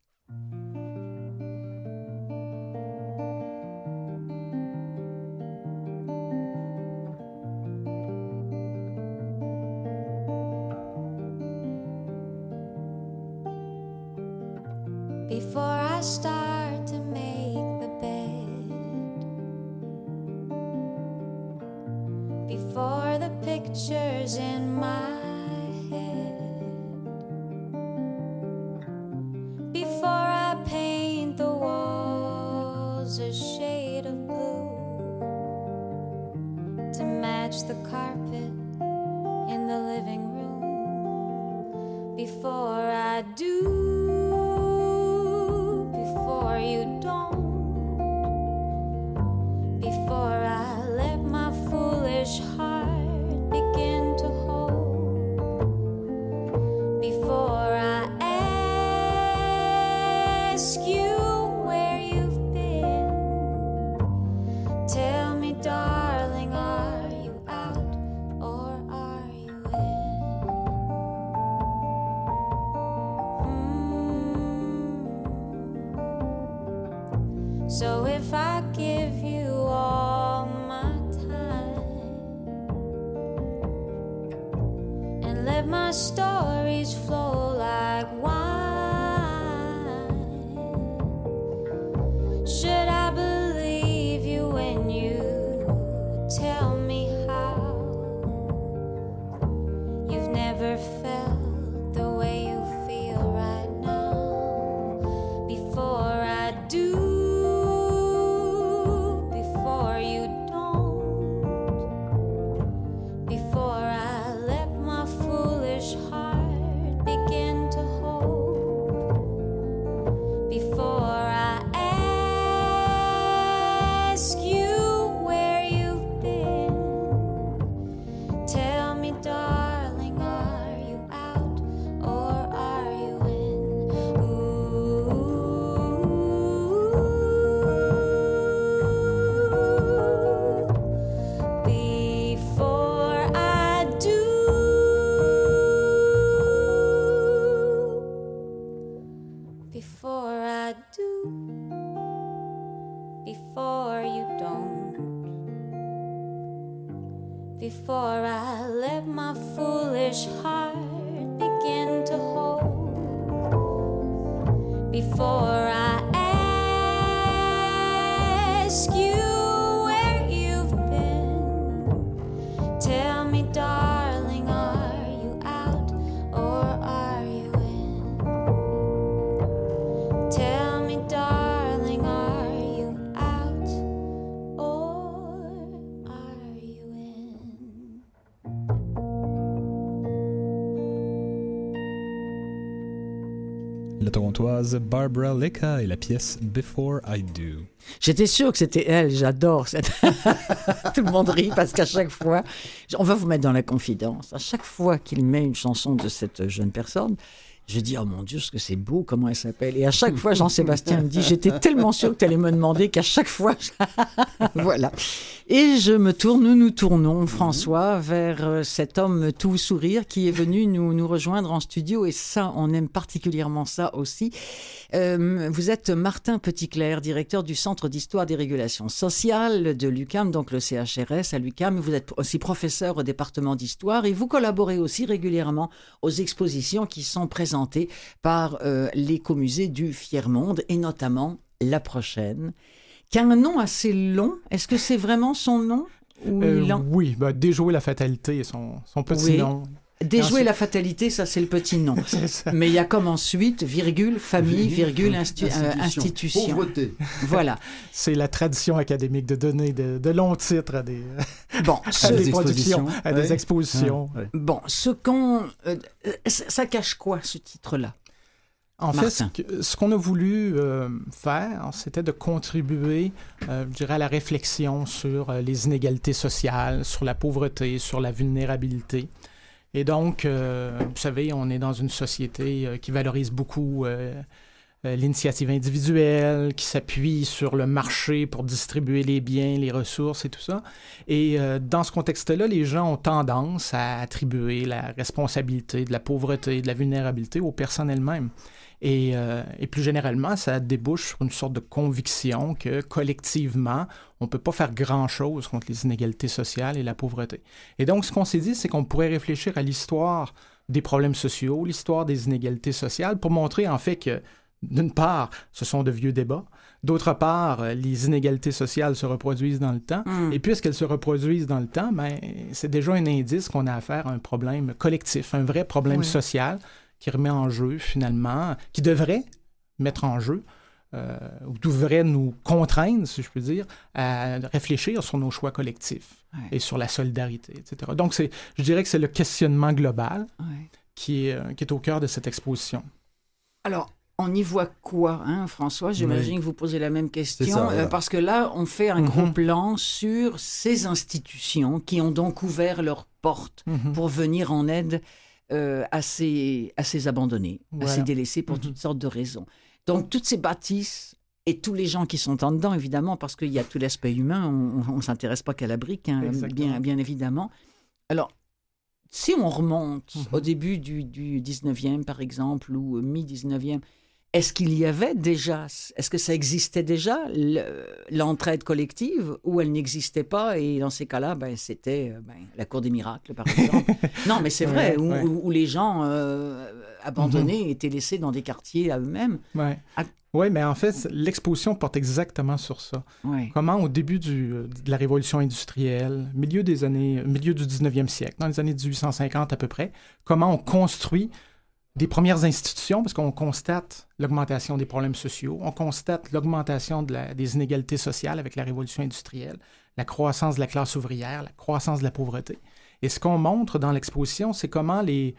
Barbara Lecca et la pièce Before I Do. J'étais sûre que c'était elle, j'adore cette... <laughs> Tout le monde rit parce qu'à chaque fois, on va vous mettre dans la confidence, à chaque fois qu'il met une chanson de cette jeune personne, je dis, oh mon Dieu, ce que c'est beau, comment elle s'appelle. Et à chaque fois, Jean-Sébastien me dit, <laughs> j'étais tellement sûr que tu allais me demander qu'à chaque fois, <laughs> voilà. Et je me tourne, nous nous tournons, François, vers euh, cet homme tout sourire qui est venu nous, nous rejoindre en studio. Et ça, on aime particulièrement ça aussi. Euh, vous êtes Martin Petitclerc, directeur du Centre d'histoire des régulations sociales de l'UCAM, donc le CHRS à l'UCAM. Vous êtes aussi professeur au département d'histoire et vous collaborez aussi régulièrement aux expositions qui sont présentées par euh, l'écomusée du Fier-Monde et notamment la prochaine, qui a un nom assez long. Est-ce que c'est vraiment son nom ou Euh, en- Oui, ben, déjouer la fatalité, son, son petit Oui. nom. Déjouer ensuite- la fatalité, ça c'est le petit nom. <laughs> Mais il y a comme ensuite, virgule, famille, virgule, euh, institution. Pauvreté. Voilà. <laughs> C'est la tradition académique de donner de, de longs titres à des, Bon, <laughs> à ce, des Des productions, expositions. à des expositions. Ouais. bon, ce qu'on... euh, ça cache quoi, ce titre-là En fait, ce Martin. que- ce qu'on a voulu euh, faire, c'était de contribuer, euh, je dirais, à la réflexion sur euh, les inégalités sociales, sur la pauvreté, sur la vulnérabilité. Et donc, euh, vous savez, on est dans une société euh, qui valorise beaucoup euh, l'initiative individuelle, qui s'appuie sur le marché pour distribuer les biens, les ressources et tout ça. Et dans ce contexte-là, les gens ont tendance à attribuer la responsabilité de la pauvreté, de la vulnérabilité aux personnes elles-mêmes. Et, euh, et plus généralement, ça débouche sur une sorte de conviction que collectivement, on ne peut pas faire grand-chose contre les inégalités sociales et la pauvreté. Et donc, ce qu'on s'est dit, c'est qu'on pourrait réfléchir à l'histoire des problèmes sociaux, l'histoire des inégalités sociales, pour montrer en fait que, d'une part, ce sont de vieux débats, d'autre part, euh, les inégalités sociales se reproduisent dans le temps, Hmm. et puisqu'elles se reproduisent dans le temps, ben, c'est déjà un indice qu'on a affaire à un problème collectif, un vrai problème Oui. social qui remet en jeu finalement, qui devrait mettre en jeu, euh, ou devrait nous contraindre, si je peux dire, à réfléchir sur nos choix collectifs Ouais. et sur la solidarité, etc. Donc, c'est, je dirais que c'est le questionnement global Ouais. qui est, euh, qui est au cœur de cette exposition. Alors, on y voit quoi, hein, François? J'imagine que vous posez la même question. Ça, euh, parce que là, on fait un Mhm. gros plan sur ces institutions qui ont donc ouvert leurs portes Mhm. pour venir en aide euh, à, ces, à ces abandonnés, à Voilà. ces délaissés pour Mhm. toutes sortes de raisons. Donc, toutes ces bâtisses et tous les gens qui sont en dedans, évidemment, parce qu'il y a tout l'aspect humain, on ne s'interesse pas qu'à la brique, hein, bien, bien évidemment. Alors, si on remonte Mhm. au début du, du 19e, par exemple, ou euh, mi-19e, Est-ce qu'il y avait déjà, est-ce que ça existait déjà, le- l'entraide collective, ou elle n'existait pas, et dans ces cas-là, ben, c'était euh, ben, la cour des miracles, par exemple. <laughs> non, mais c'est vrai, Ouais, où, ouais. où- où les gens euh, abandonnés étaient laissés dans des quartiers à eux-mêmes. Ouais. Oui, mais en fait, l'exposition porte exactement sur ça. Comment, au début du- euh, de la révolution industrielle, milieu des années, milieu du 19e siècle, dans les années 1850 à peu près, comment on construit des premières institutions, parce qu'on constate l'augmentation des problèmes sociaux, on constate l'augmentation de la- des inégalités sociales avec la révolution industrielle, la croissance de la classe ouvrière, la croissance de la pauvreté. Et ce qu'on montre dans l'exposition, c'est comment les,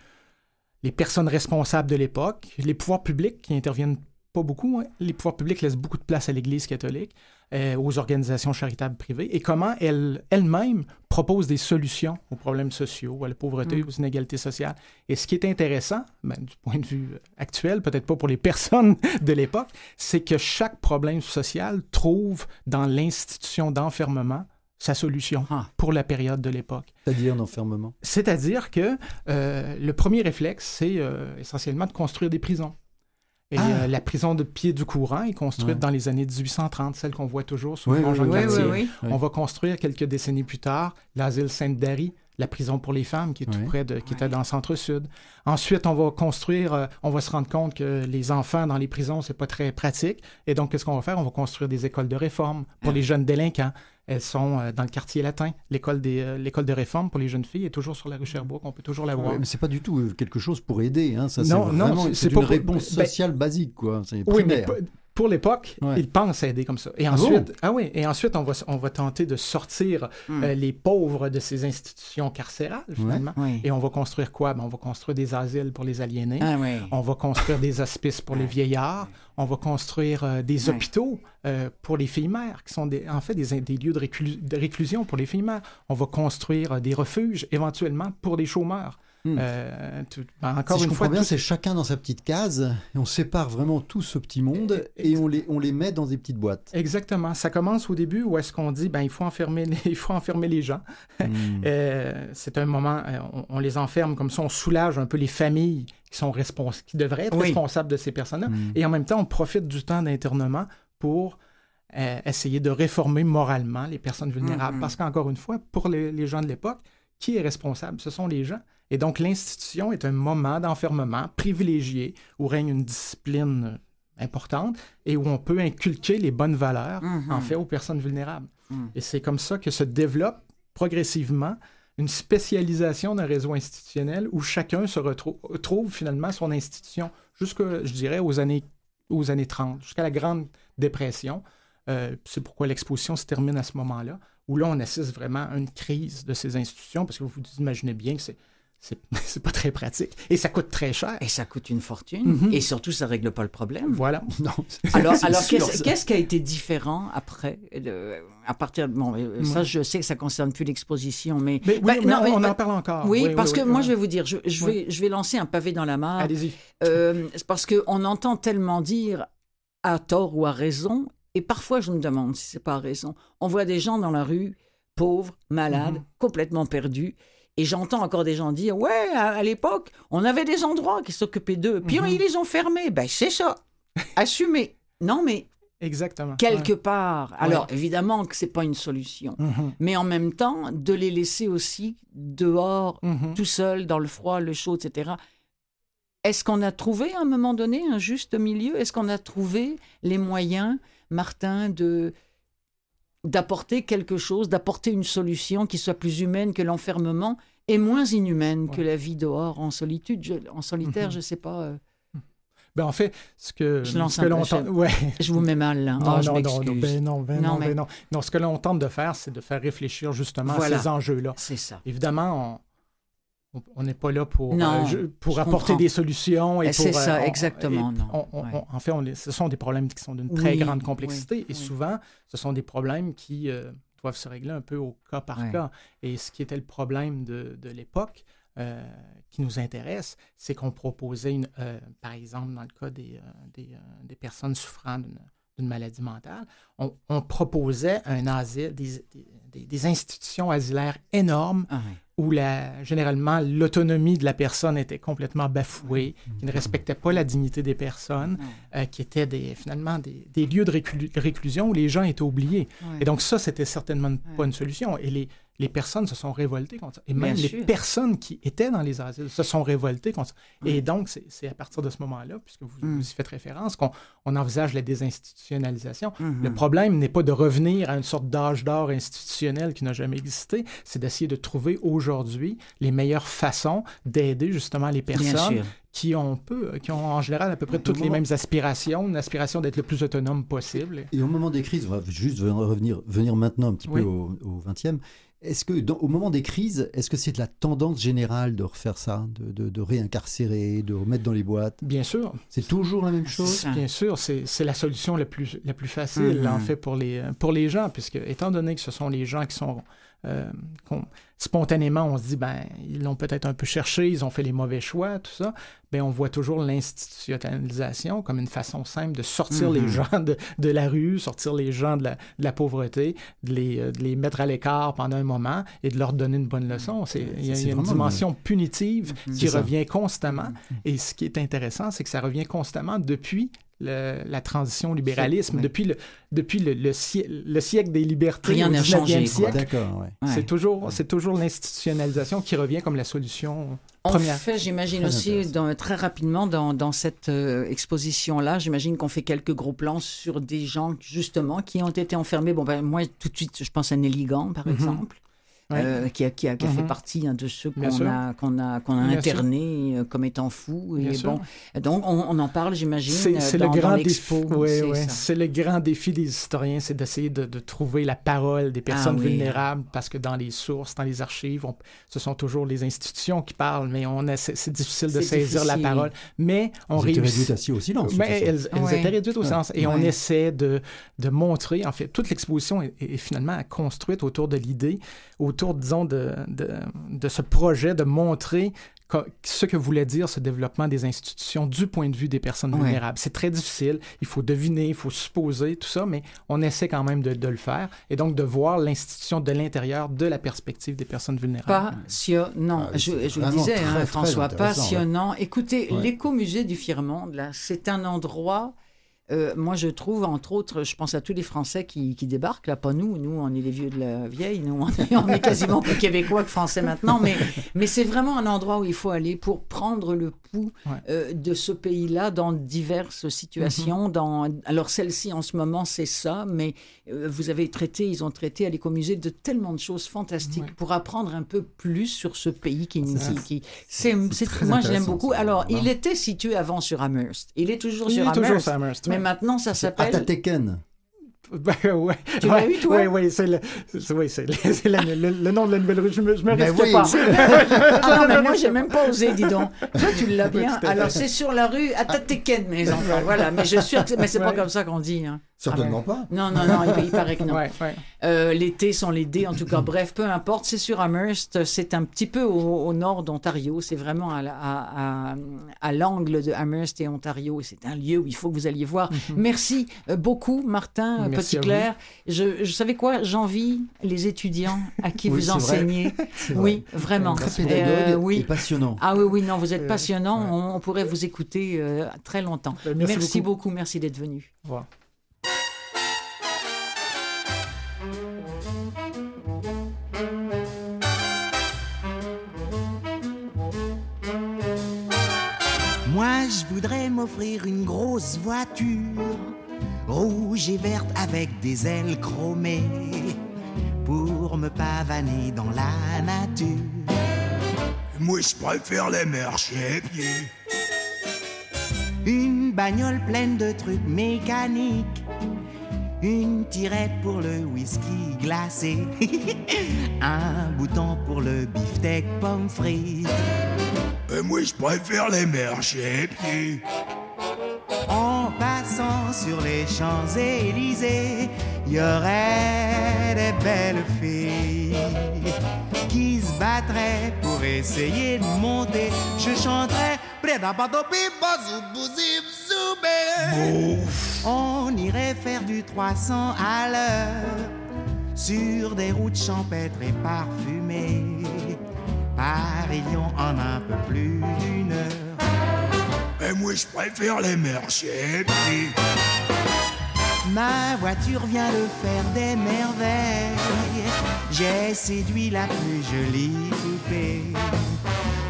les personnes responsables de l'époque, les pouvoirs publics qui interviennent pas beaucoup, hein, les pouvoirs publics laissent beaucoup de place à l'Église catholique, euh, aux organisations charitables privées, et comment elles- elles-mêmes proposent des solutions aux problèmes sociaux, à la pauvreté, Mm. aux inégalités sociales. Et ce qui est intéressant, ben, du point de vue actuel, peut-être pas pour les <laughs> personnes de l'époque, c'est que chaque problème social trouve dans l'institution d'enfermement sa solution Ah. pour la période de l'époque. C'est-à-dire d'enfermement. C'est-à-dire que euh, le premier réflexe, c'est euh, essentiellement de construire des prisons. Et Ah. euh, la prison de pied du courant est construite Ouais. dans les années 1830, celle qu'on voit toujours sur Oui, le oui, Jean oui. On va construire quelques décennies plus tard l'asile Sainte-Dary, la prison pour les femmes qui est tout près de, qui était dans le centre-sud. Ensuite, on va construire, euh, on va se rendre compte que les enfants dans les prisons, c'est pas très pratique. Et donc, qu'est-ce qu'on va faire? On va construire des écoles de réforme pour les jeunes délinquants. Elles sont euh, dans le quartier latin. L'école des, euh, l'école de réforme pour les jeunes filles est toujours sur la rue Sherbrooke. On peut toujours la voir. Ouais, mais c'est pas du tout euh, quelque chose pour aider. Hein. Ça, c'est Non, non, vraiment c'est- une pas pour- réponse ben- sociale basique, quoi. C'est Oui, mais primaire. Pour l'époque, Ouais. ils pensent aider comme ça. Et Ah ensuite, ah oui, et ensuite on va, s- on va tenter de sortir Mm. euh, les pauvres de ces institutions carcérales, finalement. Et on va construire quoi? Ben, on va construire des asiles pour les aliénés. Ah. On va construire des hospices pour les vieillards. On va construire euh, des Ouais. hôpitaux euh, pour les filles mères, qui sont des, en fait des, des lieux de, réclu- de réclusion pour les filles mères. On va construire euh, des refuges, éventuellement, pour des chômeurs. Hmm. Euh, tout- ben, encore si je une fois, bien, tout- c'est chacun dans sa petite case, et on sépare vraiment tout ce petit monde, Et- et on les, on les met dans des petites boîtes. Exactement. Ça commence au début où est-ce qu'on dit ben il faut enfermer les, <laughs> il faut enfermer les gens. Hmm. <laughs> Euh, c'est un moment euh, on, on les enferme comme ça, on soulage un peu les familles qui sont respons- qui devraient être Oui. responsables de ces personnes-là. Hmm. Et en même temps, on profite du temps d'internement pour euh, essayer de réformer moralement les personnes vulnérables. Parce qu'encore une fois, pour les, les gens de l'époque, qui est responsable? Ce sont les gens. Et donc, l'institution est un moment d'enfermement privilégié où règne une discipline euh, importante et où on peut inculquer les bonnes valeurs, Mhm. en fait, aux personnes vulnérables. Mhm. Et c'est comme ça que se développe progressivement une spécialisation d'un réseau institutionnel où chacun se retrou- retrouve finalement son institution jusque, je dirais, aux années, aux années 30, jusqu'à la Grande Dépression. Euh, c'est pourquoi l'exposition se termine à ce moment-là, où là, on assiste vraiment à une crise de ces institutions, parce que vous vous imaginez bien que c'est, <laughs> c'est, pas très pratique et ça coûte très cher. Et ça coûte une fortune. Mhm. Et surtout, ça règle pas le problème. Voilà. <laughs> Non, <laughs> Alors, alors qu'est-ce qui a été différent après euh, À partir de bon, euh, ça, je sais que ça concerne plus l'exposition, mais, Mais, oui, Ben, mais non, on, mais- on en parle encore. oui, Oui, parce oui, que moi, je vais vous dire, je, je vais, je vais lancer un pavé dans la mare. Allez-y. Euh, parce qu'on entend tellement dire à tort ou à raison, et parfois je me demande si c'est pas à raison. On voit des gens dans la rue, pauvres, malades, Mhm. complètement perdus. Et j'entends encore des gens dire Ouais, à, à l'époque, on avait des endroits qui s'occupaient d'eux. Puis Mhm. ils les ont fermés. Ben, c'est ça. Assumez. Non, mais Exactement. quelque Ouais. part. Alors, évidemment que c'est pas une solution. Mhm. Mais en même temps, de les laisser aussi dehors, Mhm. tout seuls, dans le froid, le chaud, etc. Est-ce qu'on a trouvé à un moment donné un juste milieu? Est-ce qu'on a trouvé les moyens, Martin, de d'apporter quelque chose, d'apporter une solution qui soit plus humaine que l'enfermement et moins inhumaine que la vie dehors en solitude, je- en solitaire, Mhm. je sais pas. euh, Ben, en fait, ce que, Je lance ce que l'on tente- ouais. je vous mets mal là. Non, Oh, je non, non, non, ben non, ben Non, non, mais- ben non. Non, ce que l'on tente de faire, c'est de faire réfléchir justement Voilà. à ces enjeux-là. C'est ça. Évidemment, on- n'est pas là pour, Non, euh, pour apporter comprends. des solutions. et c'est euh, ça, on- exactement, et non. on- on- Ouais. on- en fait, on ce sont des problèmes qui sont d'une très grande oui, complexité. et oui. souvent, ce sont des problèmes qui euh, doivent se régler un peu au cas par Ouais. cas. Et ce qui était le problème de, de l'époque, euh, qui nous intéresse, c'est qu'on proposait, une, par exemple, dans le cas des, des, des personnes souffrant d'une d'une maladie mentale, on, on proposait un asile, des, des- institutions asilaires énormes Ah. Où la, généralement l'autonomie de la personne était complètement bafouée, qui ne respectait pas la dignité des personnes, euh, qui étaient des, finalement des, des lieux de réclu- réclusion où les gens étaient oubliés. Ouais. Et donc ça, c'était certainement pas une solution. Et les, les personnes se sont révoltées contre ça. Et même Bien les sûr. personnes qui étaient dans les asiles se sont révoltées contre ça. Et donc, c'est à partir de ce moment-là, puisque vous, Mm. vous y faites référence, qu'on on envisage la désinstitutionnalisation. Mhm. Le problème n'est pas de revenir à une sorte d'âge d'or institutionnel qui n'a jamais existé, c'est d'essayer de trouver aujourd'hui les meilleures façons d'aider justement les personnes qui ont, peu, qui ont en général à peu près toutes les mêmes aspirations, une aspiration d'être le plus autonome possible. Et au moment des crises, on va juste revenir, venir maintenant un petit Oui. peu au, au 20e. Est-ce que, dans- au moment des crises, est-ce que c'est de la tendance générale de refaire ça, de, de- de réincarcérer, de remettre dans les boîtes? Bien sûr, C'est toujours la même chose? Bien sûr, c'est c'est la solution la plus, la plus facile, Mhm. en fait, pour les, pour les gens, puisque étant donné que ce sont les gens qui sont... euh, qu'on- spontanément, on se dit, ben, ils l'ont peut-être un peu cherché, ils ont fait les mauvais choix, tout ça. Ben, on voit toujours l'institutionnalisation comme une façon simple de sortir les Mhm. gens de, de la rue, sortir les gens de la, de la pauvreté, de les, euh, de les mettre à l'écart pendant un moment et de leur donner une bonne leçon. C'est- Il y a, y une dimension punitive Mhm. qui revient constamment. Et ce qui est intéressant, c'est que ça revient constamment depuis le- la transition au libéralisme, Oui. depuis, le, depuis le, le le siècle des libertés Rien n'a 19e changé. D'accord, ouais. Ouais. C'est toujours, c'est toujours l'institutionnalisation qui revient comme la solution En première. fait, j'imagine aussi, dans- très rapidement, dans, dans cette euh, exposition-là, j'imagine qu'on fait quelques gros plans sur des gens, justement, qui ont été enfermés. Bon, ben, moi, tout de suite, je pense à Nelly Gant, par Mhm. exemple. Ouais. euh, qui a, qui a, qui a fait Mhm. partie hein, de ceux qu'on a, qu'on a, qu'on a sûr. internés euh, comme étant fous. Bien Et sûr. bon, donc, on, on en parle, j'imagine, C'est euh, le grand défi. ouais, c'est ouais. ça. C'est le grand défi des historiens, c'est d'essayer de, de trouver la parole des personnes Ah oui. vulnérables, parce que dans les sources, dans les archives, on- ce sont toujours les institutions qui parlent, mais on c'est difficile de saisir la parole. Mais on réussit. réduite assis au silence. Mais elles, elles Ouais. étaient réduites au Ouais. sens. Et on essaie de, de montrer, en fait, toute l'exposition est, est finalement construite autour de l'idée, autour, disons, de, de, de ce projet de montrer ce que voulait dire ce développement des institutions du point de vue des personnes Ouais. vulnérables. C'est très difficile, il faut deviner, il faut supposer, tout ça, mais on essaie quand même de, de le faire et donc de voir l'institution de l'intérieur de la perspective des personnes vulnérables. Passionnant. Ah, je, je le disais, très, hein, François, passionnant. Écoutez, Ouais. l'écomusée du Firmonde, là, c'est un endroit. Euh, moi, je trouve, entre autres, je pense à tous les Français qui, qui débarquent, là, pas nous, nous, on est les vieux de la vieille, nous, on est, on est quasiment plus québécois que français maintenant, mais, mais c'est vraiment un endroit où il faut aller pour prendre le pouls Ouais. euh, de ce pays-là dans diverses situations. dans, alors, celle-ci, en ce moment, c'est ça, mais euh, vous avez traité, ils ont traité à l'écomusée de tellement de choses fantastiques Ouais. pour apprendre un peu plus sur ce pays qui, C'est- qui, c'est, moi je l'aime beaucoup. Alors, il était situé avant sur Amherst. Il est toujours Il sur est Amherst. toujours sur Amherst, Mais maintenant, ça s'appelle. Atateken. <laughs> Ben, ouais. Tu l'as Ouais, eu, toi? Oui, oui, c'est le, c'est- oui, c'est le, <laughs> c'est la- le- le nom de la nouvelle rue. Je me, je me Ben risque oui, pas. <laughs> Ah non, mais moi, j'ai même pas osé, dis donc. Toi, tu l'as bien. Alors, c'est sur la rue Atateken, mes enfants. Voilà, mais je suis mais c'est pas Ouais. comme ça qu'on dit. hein. Certainement pas. Non, non, non, il, il paraît que non. <laughs> Ouais, ouais. Euh, les T sont les D, en tout cas. Bref, peu importe, c'est sur Amherst. C'est un petit peu au, au nord d'Ontario. C'est vraiment à, la- à, à- à l'angle de Amherst et Ontario. Et C'est un lieu où il faut que vous alliez voir. Merci euh, beaucoup, Martin euh, Merci à Petit-Clair. Je, je savais quoi? J'envie les étudiants à qui <laughs> Oui, vous vrai. enseignez. <laughs> C'est vrai. Oui, vraiment. Très Euh, et passionnant. Ah oui, oui, non, vous êtes Euh, passionnant. ouais. On, on pourrait vous écouter euh, très longtemps. Ben, merci merci beaucoup. beaucoup. merci d'être venu. Au revoir. Moi, je voudrais m'offrir une grosse voiture, rouge et verte avec des ailes chromées, pour me pavaner dans la nature. Moi, je préfère les marchés pieds. Une bagnole pleine de trucs mécaniques, une tirette pour le whisky glacé, <laughs> un bouton pour le beefsteak pomme frites. Et moi, je préfère les marchés pieds. En passant sur les Champs-Élysées, y aurait des belles filles qui se battraient pour essayer de monter. Je chanterais On irait faire du 300 à l'heure sur des routes champêtres et parfumées. Marignon en un peu plus d'une heure. Mais moi, je préfère les marchés pieds. Ma voiture vient de faire des merveilles. J'ai séduit la plus jolie poupée.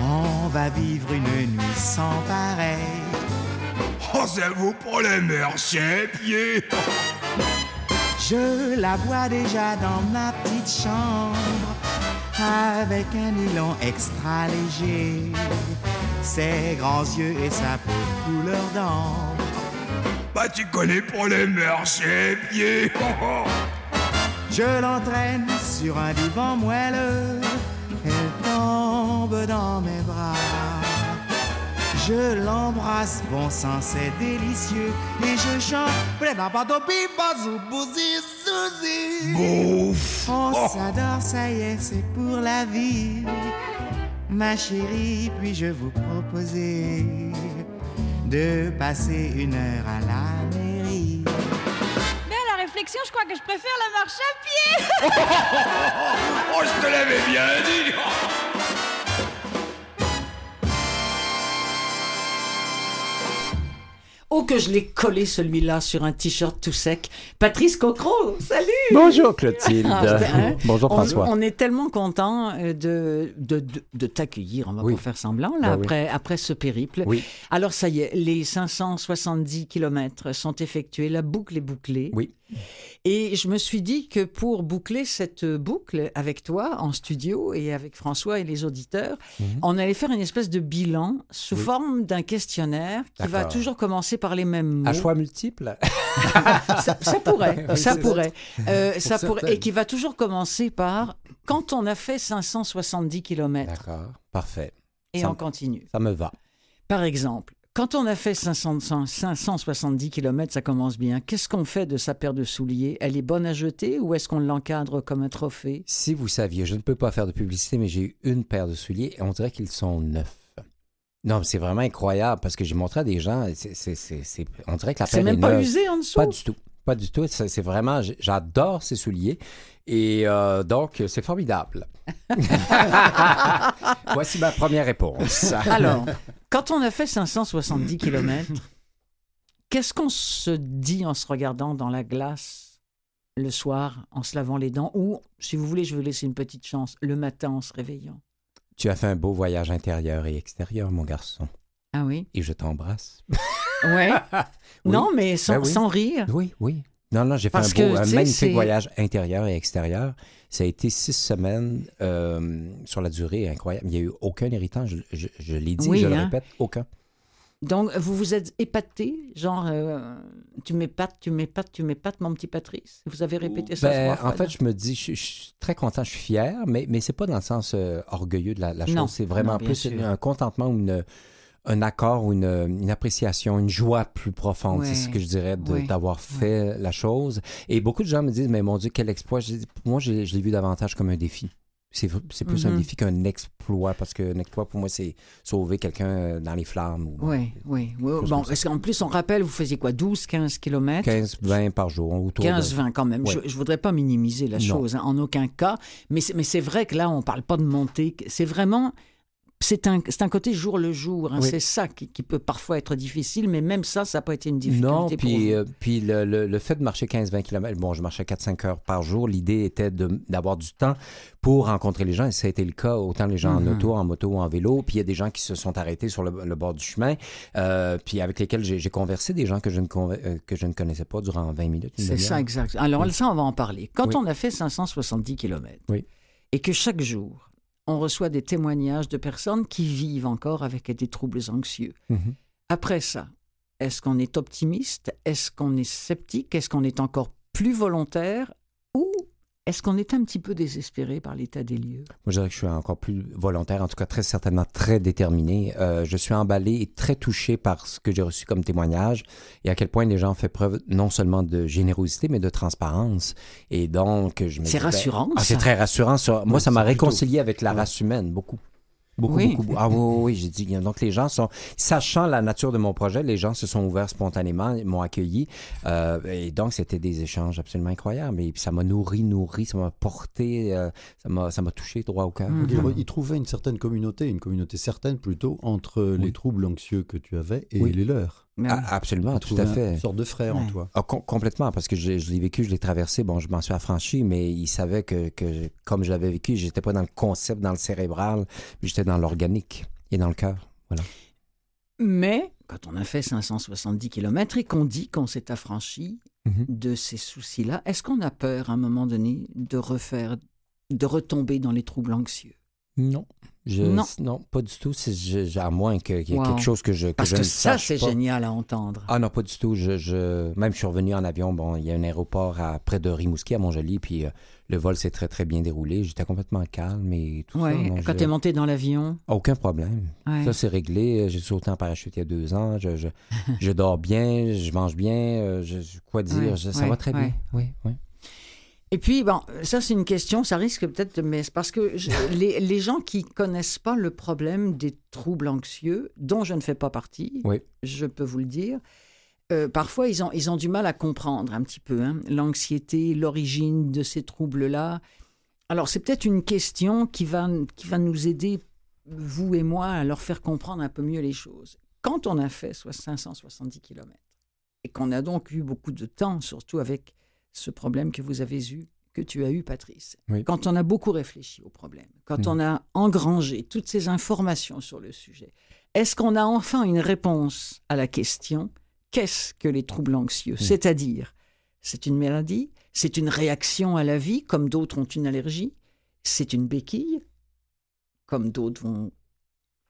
On va vivre une nuit sans pareil. Oh, c'est vous pour les marchés pieds. Je la vois déjà dans ma petite chambre avec un nylon extra léger, ses grands yeux et sa peau couleur d'ambre. Bah, tu connais pour les marchés pieds. Je l'entraîne sur un divan moelleux, elle tombe dans mes bras. Je l'embrasse, bon sang, c'est délicieux, et je chante. Bouf. On Oh. s'adore, ça y est, c'est pour la vie. Ma chérie, puis-je vous proposer de passer une heure à la mairie? Mais à la réflexion, je crois que je préfère la marche à pied. <laughs> Oh, je te l'avais bien dit. Oh, que je l'ai collé celui-là sur un t-shirt tout sec. Patrice Cocro, salut Bonjour Clotilde. <laughs> Ah, hein? Bonjour On- François. On, est tellement content euh, de, de, de, de t'accueillir, on va Oui. pas faire semblant, là, Ben oui. après, après ce périple. Oui. Alors, ça y est, les 570 kilomètres sont effectués, la boucle est bouclée. Oui. Et je me suis dit que pour boucler cette boucle avec toi en studio et avec François et les auditeurs, on allait faire une espèce de bilan sous Mhm. Oui. forme d'un questionnaire qui va toujours commencer par les mêmes mots. À choix multiples <laughs> ça, ça pourrait, Oui, ça pourrait, Euh, ça pourrait, et qui va toujours commencer par quand on a fait 570 km D'accord, parfait. et Ça on me- continue. Ça me va. Par exemple, quand on a fait 500 570 km, ça commence bien. Qu'est-ce qu'on fait de sa paire de souliers? Elle est bonne à jeter ou est-ce qu'on l'encadre comme un trophée? Si vous saviez, je ne peux pas faire de publicité, mais j'ai eu une paire de souliers et on dirait qu'ils sont neufs. Non, mais c'est vraiment incroyable parce que j'ai montré à des gens, c'est, c'est, c'est, c'est- on dirait que la C'est paire même est pas neuve. usé en dessous? Pas du tout. Pas du tout. C'est, vraiment, j'adore ces souliers. Et euh, donc, c'est formidable. <laughs> <laughs> Voici ma première réponse. Alors, quand on a fait 570 km, <laughs> qu'est-ce qu'on se dit en se regardant dans la glace le soir, en se lavant les dents, ou, si vous voulez, je veux laisser une petite chance, le matin en se réveillant Tu as fait un beau voyage intérieur et extérieur, mon garçon. Ah oui? Et je t'embrasse. Ouais. <laughs> Oui. Non, mais sans, Ben oui. sans rire. Oui, oui. Non, non, j'ai fait Parce un, beau, que, un magnifique voyage intérieur et extérieur. Ça a été six semaines euh, sur la durée incroyable. Il n'y a eu aucun irritant, je, je- je l'ai dit, Oui, je le hein. répète, aucun. Donc, vous vous êtes épaté, genre, euh, tu m'épates, tu m'épates, tu m'épates, mon petit Patrice? Vous avez répété ça Ben, fois. en fait, je me dis, je, je suis très content, je suis fier, mais, mais c'est pas dans le sens euh, orgueilleux de la, la chose. C'est vraiment non, plus sûr. un contentement ou une, un accord ou une, une appréciation, une joie plus profonde. Ouais. C'est ce que je dirais Ouais. d'avoir fait la chose. Et beaucoup de gens me disent, mais mon Dieu, quel exploit. Je dis, pour moi, je, l'ai- je l'ai vu davantage comme un défi. C'est plus un Mhm. défi qu'un exploit, parce qu'un exploit, pour moi, c'est sauver quelqu'un euh, dans les flammes. Ou, Oui, oui. oui. Bon, parce qu'en plus, on rappelle, vous faisiez quoi, 12, 15 kilomètres? 15, 20 par jour. Autour de- 15, 20 quand même. Ouais. Je ne voudrais pas minimiser la Non. chose, hein, en aucun cas. Mais c'est vrai que là, on ne parle pas de montée. C'est vraiment. C'est un, un côté jour le jour. hein. Oui. C'est ça qui, qui peut parfois être difficile, mais même ça, ça n'a pas été une difficulté Non, pour puis, vous. euh, puis le, le- le fait de marcher 15-20 km, bon, je marchais 4-5 heures par jour. L'idée était d'avoir du temps pour rencontrer les gens. Et ça a été le cas, autant les gens en auto, en moto ou en vélo. Puis il y a des gens qui se sont arrêtés sur le, le bord du chemin, euh, puis avec lesquels j'ai conversé, des gens que je, ne euh, que je ne connaissais pas durant 20 minutes. C'est ça, exact. Alors, Oui. ça, on va en parler. Quand Oui. on a fait 570 km Oui. et que chaque jour, on reçoit des témoignages de personnes qui vivent encore avec des troubles anxieux. Mhm. Après ça, est-ce qu'on est optimiste? Est-ce qu'on est sceptique? Est-ce qu'on est encore plus volontaire? Est-ce qu'on est un petit peu désespéré par l'état des lieux? Moi, je dirais que je suis encore plus volontaire, en tout cas très certainement très déterminé. Euh, je suis emballé et très touché par ce que j'ai reçu comme témoignage et à quel point les gens ont fait preuve non seulement de générosité, mais de transparence. Et donc, je me C'est ben, rassurant, ah, c'est très rassurant. Moi, ça m'a plutôt- réconcilié avec la Ouais. race humaine, beaucoup. Beaucoup, Oui. beaucoup. Ah oui, oui, j'ai dit. Donc, les gens sont, sachant la nature de mon projet, les gens se sont ouverts spontanément, m'ont accueilli. Euh, et donc, c'était des échanges absolument incroyables. Et puis, ça m'a nourri, nourri, ça m'a porté, euh, ça m'a ça m'a touché droit au cœur. Il, re- il trouvait une certaine communauté, une communauté certaine plutôt, entre les troubles anxieux que tu avais et Oui. les leurs. Ah, absolument, tout à fait. Une sorte de frère en toi. Ah, com- complètement, parce que je, je l'ai vécu, je l'ai traversé. Bon, je m'en suis affranchi, mais il savait que, que comme je l'avais vécu, j'étais pas dans le concept, dans le cérébral, mais j'étais dans l'organique et dans le cœur. Voilà. Mais quand on a fait 570 km et qu'on dit qu'on s'est affranchi Mhm. de ces soucis-là, est-ce qu'on a peur à un moment donné de refaire, de retomber dans les troubles anxieux? Non. Je, Non. non. pas du tout. Je- à moins qu'il y ait Wow. quelque chose que je que Parce je que ne ça, c'est génial à entendre. Ah non, pas du tout. Je, je- Même je suis revenu en avion. Bon, il y a un aéroport à, près de Rimouski, à Montjoli, puis euh, le vol s'est très, très bien déroulé. J'étais complètement calme et tout Ouais, ça. non, quand tu es monté dans l'avion? Aucun problème. Ouais. Ça, c'est réglé. J'ai sauté en parachute il y a deux ans. Je, je, dors bien, je mange bien. euh, Je, quoi dire? Ouais, ça va très bien. Oui, oui. Et puis, bon, ça, c'est une question, ça risque peut-être de. Mais parce que je- <laughs> les, les gens qui connaissent pas le problème des troubles anxieux, dont je ne fais pas partie, Oui. je peux vous le dire, euh, parfois, ils ont, ils ont du mal à comprendre un petit peu hein, l'anxiété, l'origine de ces troubles-là. Alors, c'est peut-être une question qui va, qui va nous aider, vous et moi, à leur faire comprendre un peu mieux les choses. Quand on a fait soit 570 km et qu'on a donc eu beaucoup de temps, surtout avec ce problème que vous avez eu, que tu as eu, Patrice, Oui. quand on a beaucoup réfléchi au problème, quand Mm. on a engrangé toutes ces informations sur le sujet, est-ce qu'on a enfin une réponse à la question qu'est-ce que les troubles anxieux? C'est-à-dire, c'est une maladie, c'est une réaction à la vie, comme d'autres ont une allergie, c'est une béquille, comme d'autres vont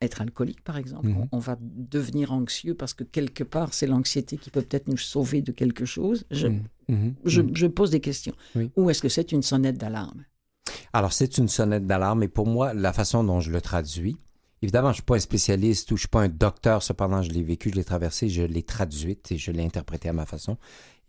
être alcooliques, par exemple. Mhm. On- va devenir anxieux parce que quelque part, c'est l'anxiété qui peut peut-être nous sauver de quelque chose. Je, Mhm. Mhm. je, Mhm. je pose des questions. Oui. Ou est-ce que c'est une sonnette d'alarme? Alors, c'est une sonnette d'alarme, et pour moi, la façon dont je le traduis, évidemment, je ne suis pas un spécialiste ou je ne suis pas un docteur, cependant, je l'ai vécu, je l'ai traversé, je l'ai traduite et je l'ai interprété à ma façon,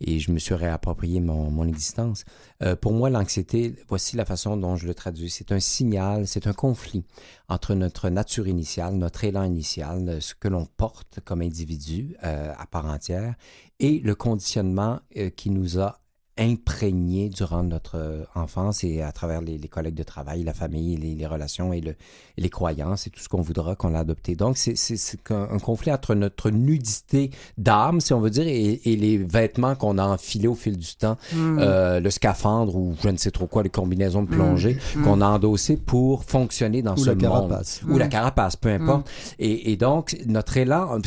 et je me suis réapproprié mon, mon existence. Euh, pour moi, l'anxiété, voici la façon dont je le traduis. C'est un signal, c'est un conflit entre notre nature initiale, notre élan initial, ce que l'on porte comme individu euh, à part entière, et le conditionnement euh, qui nous a imprégné durant notre euh, enfance et à travers les, les collègues de travail, la famille, les, les relations et, le, et les croyances et tout ce qu'on voudra qu'on l'a adopté. Donc, c'est- c'est c'est qu'un- un conflit entre notre nudité d'âme, si on veut dire, et, et les vêtements qu'on a enfilés au fil du temps, Mm. euh, le scaphandre ou je ne sais trop quoi, les combinaisons de plongée Mm. qu'on a endossées pour fonctionner dans Ou ce la monde. carapace. Ou la carapace, peu importe. Et, et donc, notre élan,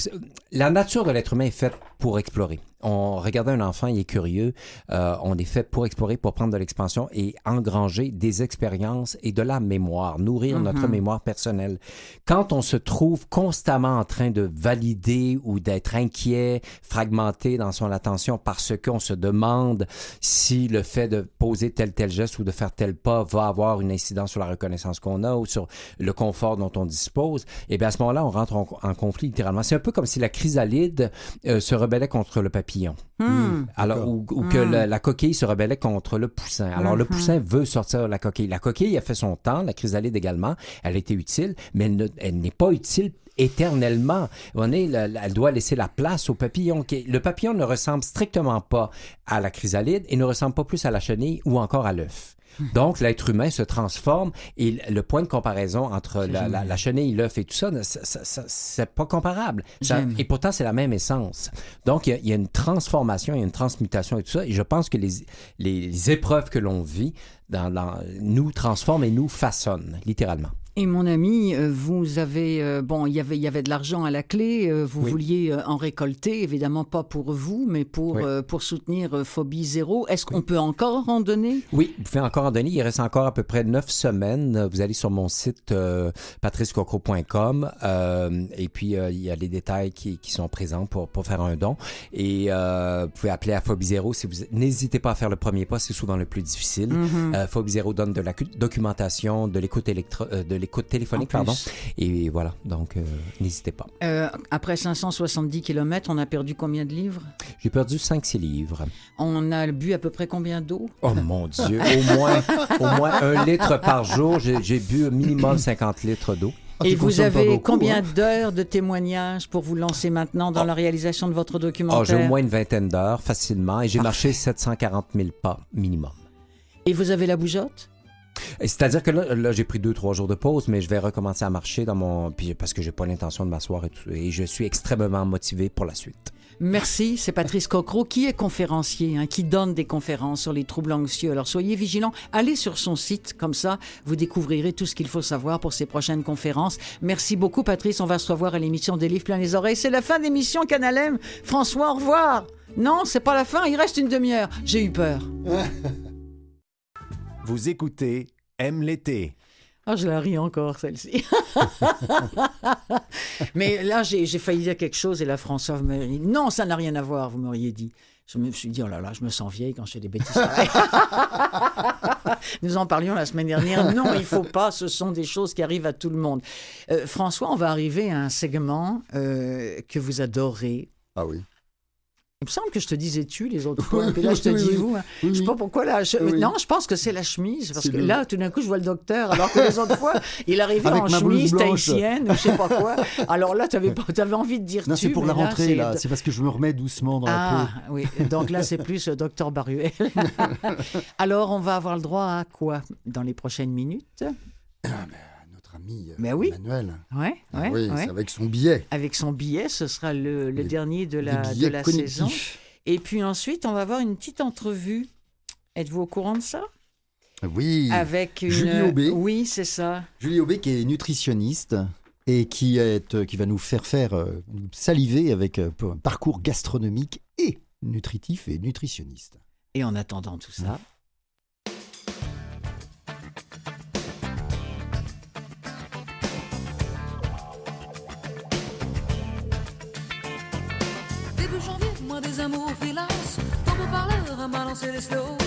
la nature de l'être humain est faite pour explorer. On regarde un enfant, il est curieux. euh, on est fait pour explorer, pour prendre de l'expansion et engranger des expériences et de la mémoire, nourrir Mhm. notre mémoire personnelle. Quand on se trouve constamment en train de valider ou d'être inquiet, fragmenté dans son attention parce qu'on se demande si le fait de poser tel tel geste ou de faire tel pas va avoir une incidence sur la reconnaissance qu'on a ou sur le confort dont on dispose, et bien à ce moment-là, on rentre en, en conflit littéralement. C'est un peu comme si la chrysalide euh, se rebellait contre le papillon. Hmm. Alors, ou, ou que Hmm. la, la coquille se rebellait contre le poussin. Alors, le Mhm. poussin veut sortir de la coquille. La coquille a fait son temps, la chrysalide également. Elle a été utile, mais elle ne- elle n'est pas utile éternellement. On est, la- la- elle doit laisser la place au papillon. Le papillon ne ressemble strictement pas à la chrysalide et ne ressemble pas plus à la chenille ou encore à l'œuf. Donc, l'être humain se transforme et le point de comparaison entre la, la- la chenille, l'œuf et tout ça, c'est pas comparable. Ça- et pourtant, c'est la même essence. Donc, il y a- il y, a une transformation, il y a une transmutation et tout ça. Et je pense que les, les épreuves que l'on vit dans, dans- nous transforment et nous façonnent, littéralement. Et mon ami, euh, vous avez euh, bon, il y avait il y avait de l'argent à la clé. euh, vous Oui. vouliez en récolter, évidemment pas pour vous, mais pour Oui. pour soutenir Phobie Zéro. Est-ce qu'on peut encore en donner? Oui, vous pouvez encore en donner. Il reste encore à peu près neuf semaines. Vous allez sur mon site euh, euh, et puis euh, il y a les détails qui, qui sont présents pour, pour faire un don. Et euh, vous pouvez appeler à Phobie Zéro. Si vous n'hésitez pas à faire le premier pas, c'est souvent le plus difficile. Mhm. Euh, Phobie Zéro donne de la cu- documentation, de l'écoute électro- de l'écoute téléphonique, En plus. pardon. Et voilà, donc euh, n'hésitez pas. Euh, Après 570 km, on a perdu combien de livres? J'ai perdu 5-6 livres. On a bu à peu près combien d'eau? Oh mon Dieu, au moins, au moins un litre par jour. J'ai bu au minimum 50 litres d'eau. Ah, Et vous avez beaucoup, combien hein. d'heures de témoignages pour vous lancer maintenant dans la réalisation de votre documentaire Oh, j'ai au moins une vingtaine d'heures facilement et j'ai marché 740 000 pas minimum. Et vous avez la bougeotte? C'est-à-dire que là, là, j'ai pris deux, trois jours de pause, mais je vais recommencer à marcher dans mon. Puis parce que j'ai pas l'intention de m'asseoir et tout. Et je suis extrêmement motivé pour la suite. Merci, c'est Patrice Cocro qui est conférencier, hein, qui donne des conférences sur les troubles anxieux. Alors soyez vigilants, allez sur son site, comme ça vous découvrirez tout ce qu'il faut savoir pour ses prochaines conférences. Merci beaucoup Patrice, on va se revoir à l'émission des livres plein les oreilles. C'est la fin de l'émission Canal M. François, au revoir. Non, c'est pas la fin, il reste une demi-heure. J'ai eu peur. <laughs> Vous écoutez Aime l'été. Ah, je la ris encore, celle-ci. <laughs> Mais là, j'ai failli dire quelque chose et là, François vous m'avez dit non, ça n'a rien à voir, vous m'auriez dit. Je me suis dit, oh là là, je me sens vieille quand je fais des bêtises. <laughs> Nous en parlions la semaine dernière. Non, il faut pas, ce sont des choses qui arrivent à tout le monde. Euh, François, on va arriver à un segment euh, que vous adorez. Ah oui. Il me semble que je te disais tu les autres fois, puis là je te Oui, dis oui. vous. hein. Oui, Je sais pas pourquoi là. je-. Non, je pense que c'est la chemise parce que le- là tout d'un coup je vois le docteur alors que les autres fois <laughs> il arrivait Avec en chemise tahitienne ou je sais pas quoi. <laughs> Alors là tu avais, envie de dire Non, tu. c'est pour la rentrée, là. le- C'est parce que je me remets doucement dans Ah la peau. oui, donc là c'est plus euh, docteur Baruel. <laughs> alors on va avoir le droit à quoi dans les prochaines minutes? Ami euh, Mais oui. Ouais, Ah ouais, oui, ouais. avec son billet. Avec son billet, ce sera le, le Les- dernier de la, de la cognitifs. saison. Et puis ensuite, on va avoir une petite entrevue. Êtes-vous au courant de ça? Oui. Avec une. Julie Aubé. Oui, c'est ça. Julie Aubé qui est nutritionniste et qui, est, euh, qui va nous faire faire euh, saliver avec euh, un parcours gastronomique et nutritif et nutritionniste. Et en attendant tout ça. Moi des amours freelance. Beau parleur à balancer les slows.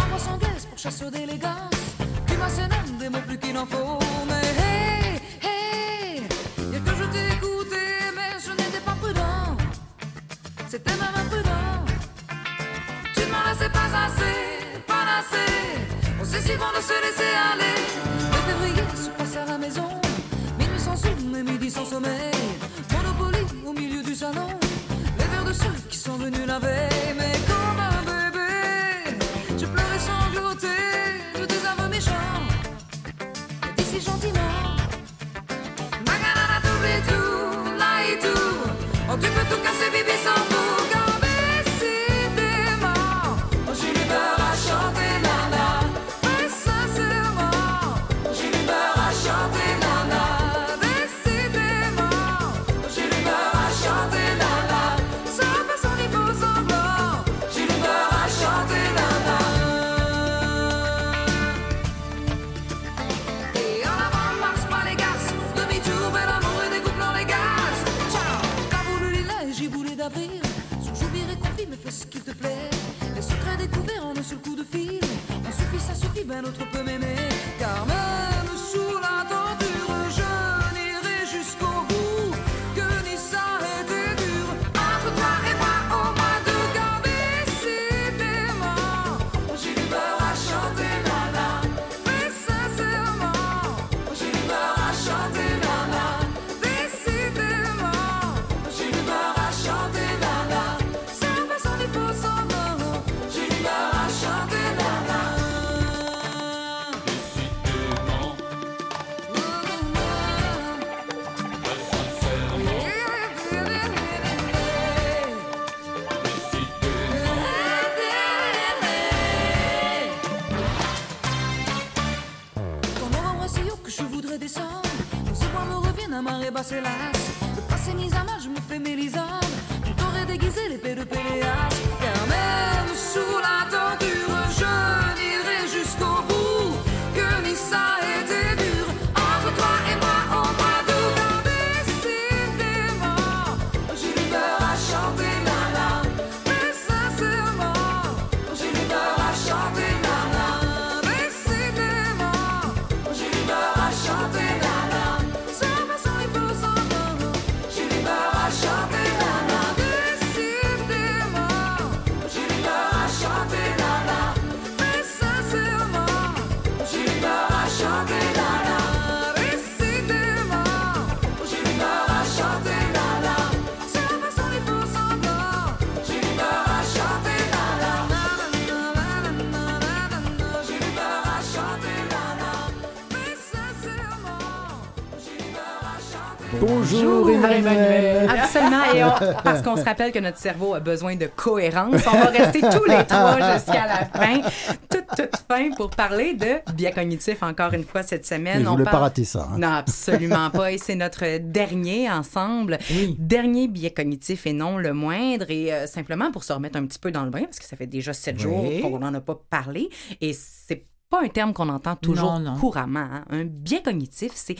En moi sans guesse pour chasser d'élégance. Tu m'as des mots plus qu'il n'en faut. Mais hey, hey, et que je t'ai écouté, mais je n'étais pas prudent. C'était même imprudent. Tu ne m'en laissais pas assez, pas assez. On sait si bon de se laisser aller. Le février se passe à la maison. Minuit sans somme et midi sans sommeil. Monopoly au milieu du salon. Les verres de qui sont venus la veille. Bonjour, Emmanuel. Absolument. Et on- <laughs> parce qu'on se rappelle que notre cerveau a besoin de cohérence, on va rester tous les trois <laughs> jusqu'à la fin, toute, toute fin, pour parler de biais cognitif encore une fois cette semaine. Je On pas parle- rater ça. hein. Non, absolument pas. Et c'est notre dernier ensemble. Dernier biais cognitif et non le moindre. Et euh, simplement pour se remettre un petit peu dans le bain, parce que ça fait déjà sept Oui. jours qu'on n'en a pas parlé. Et c'est pas un terme qu'on entend toujours Non, non. couramment. hein. Un biais cognitif, c'est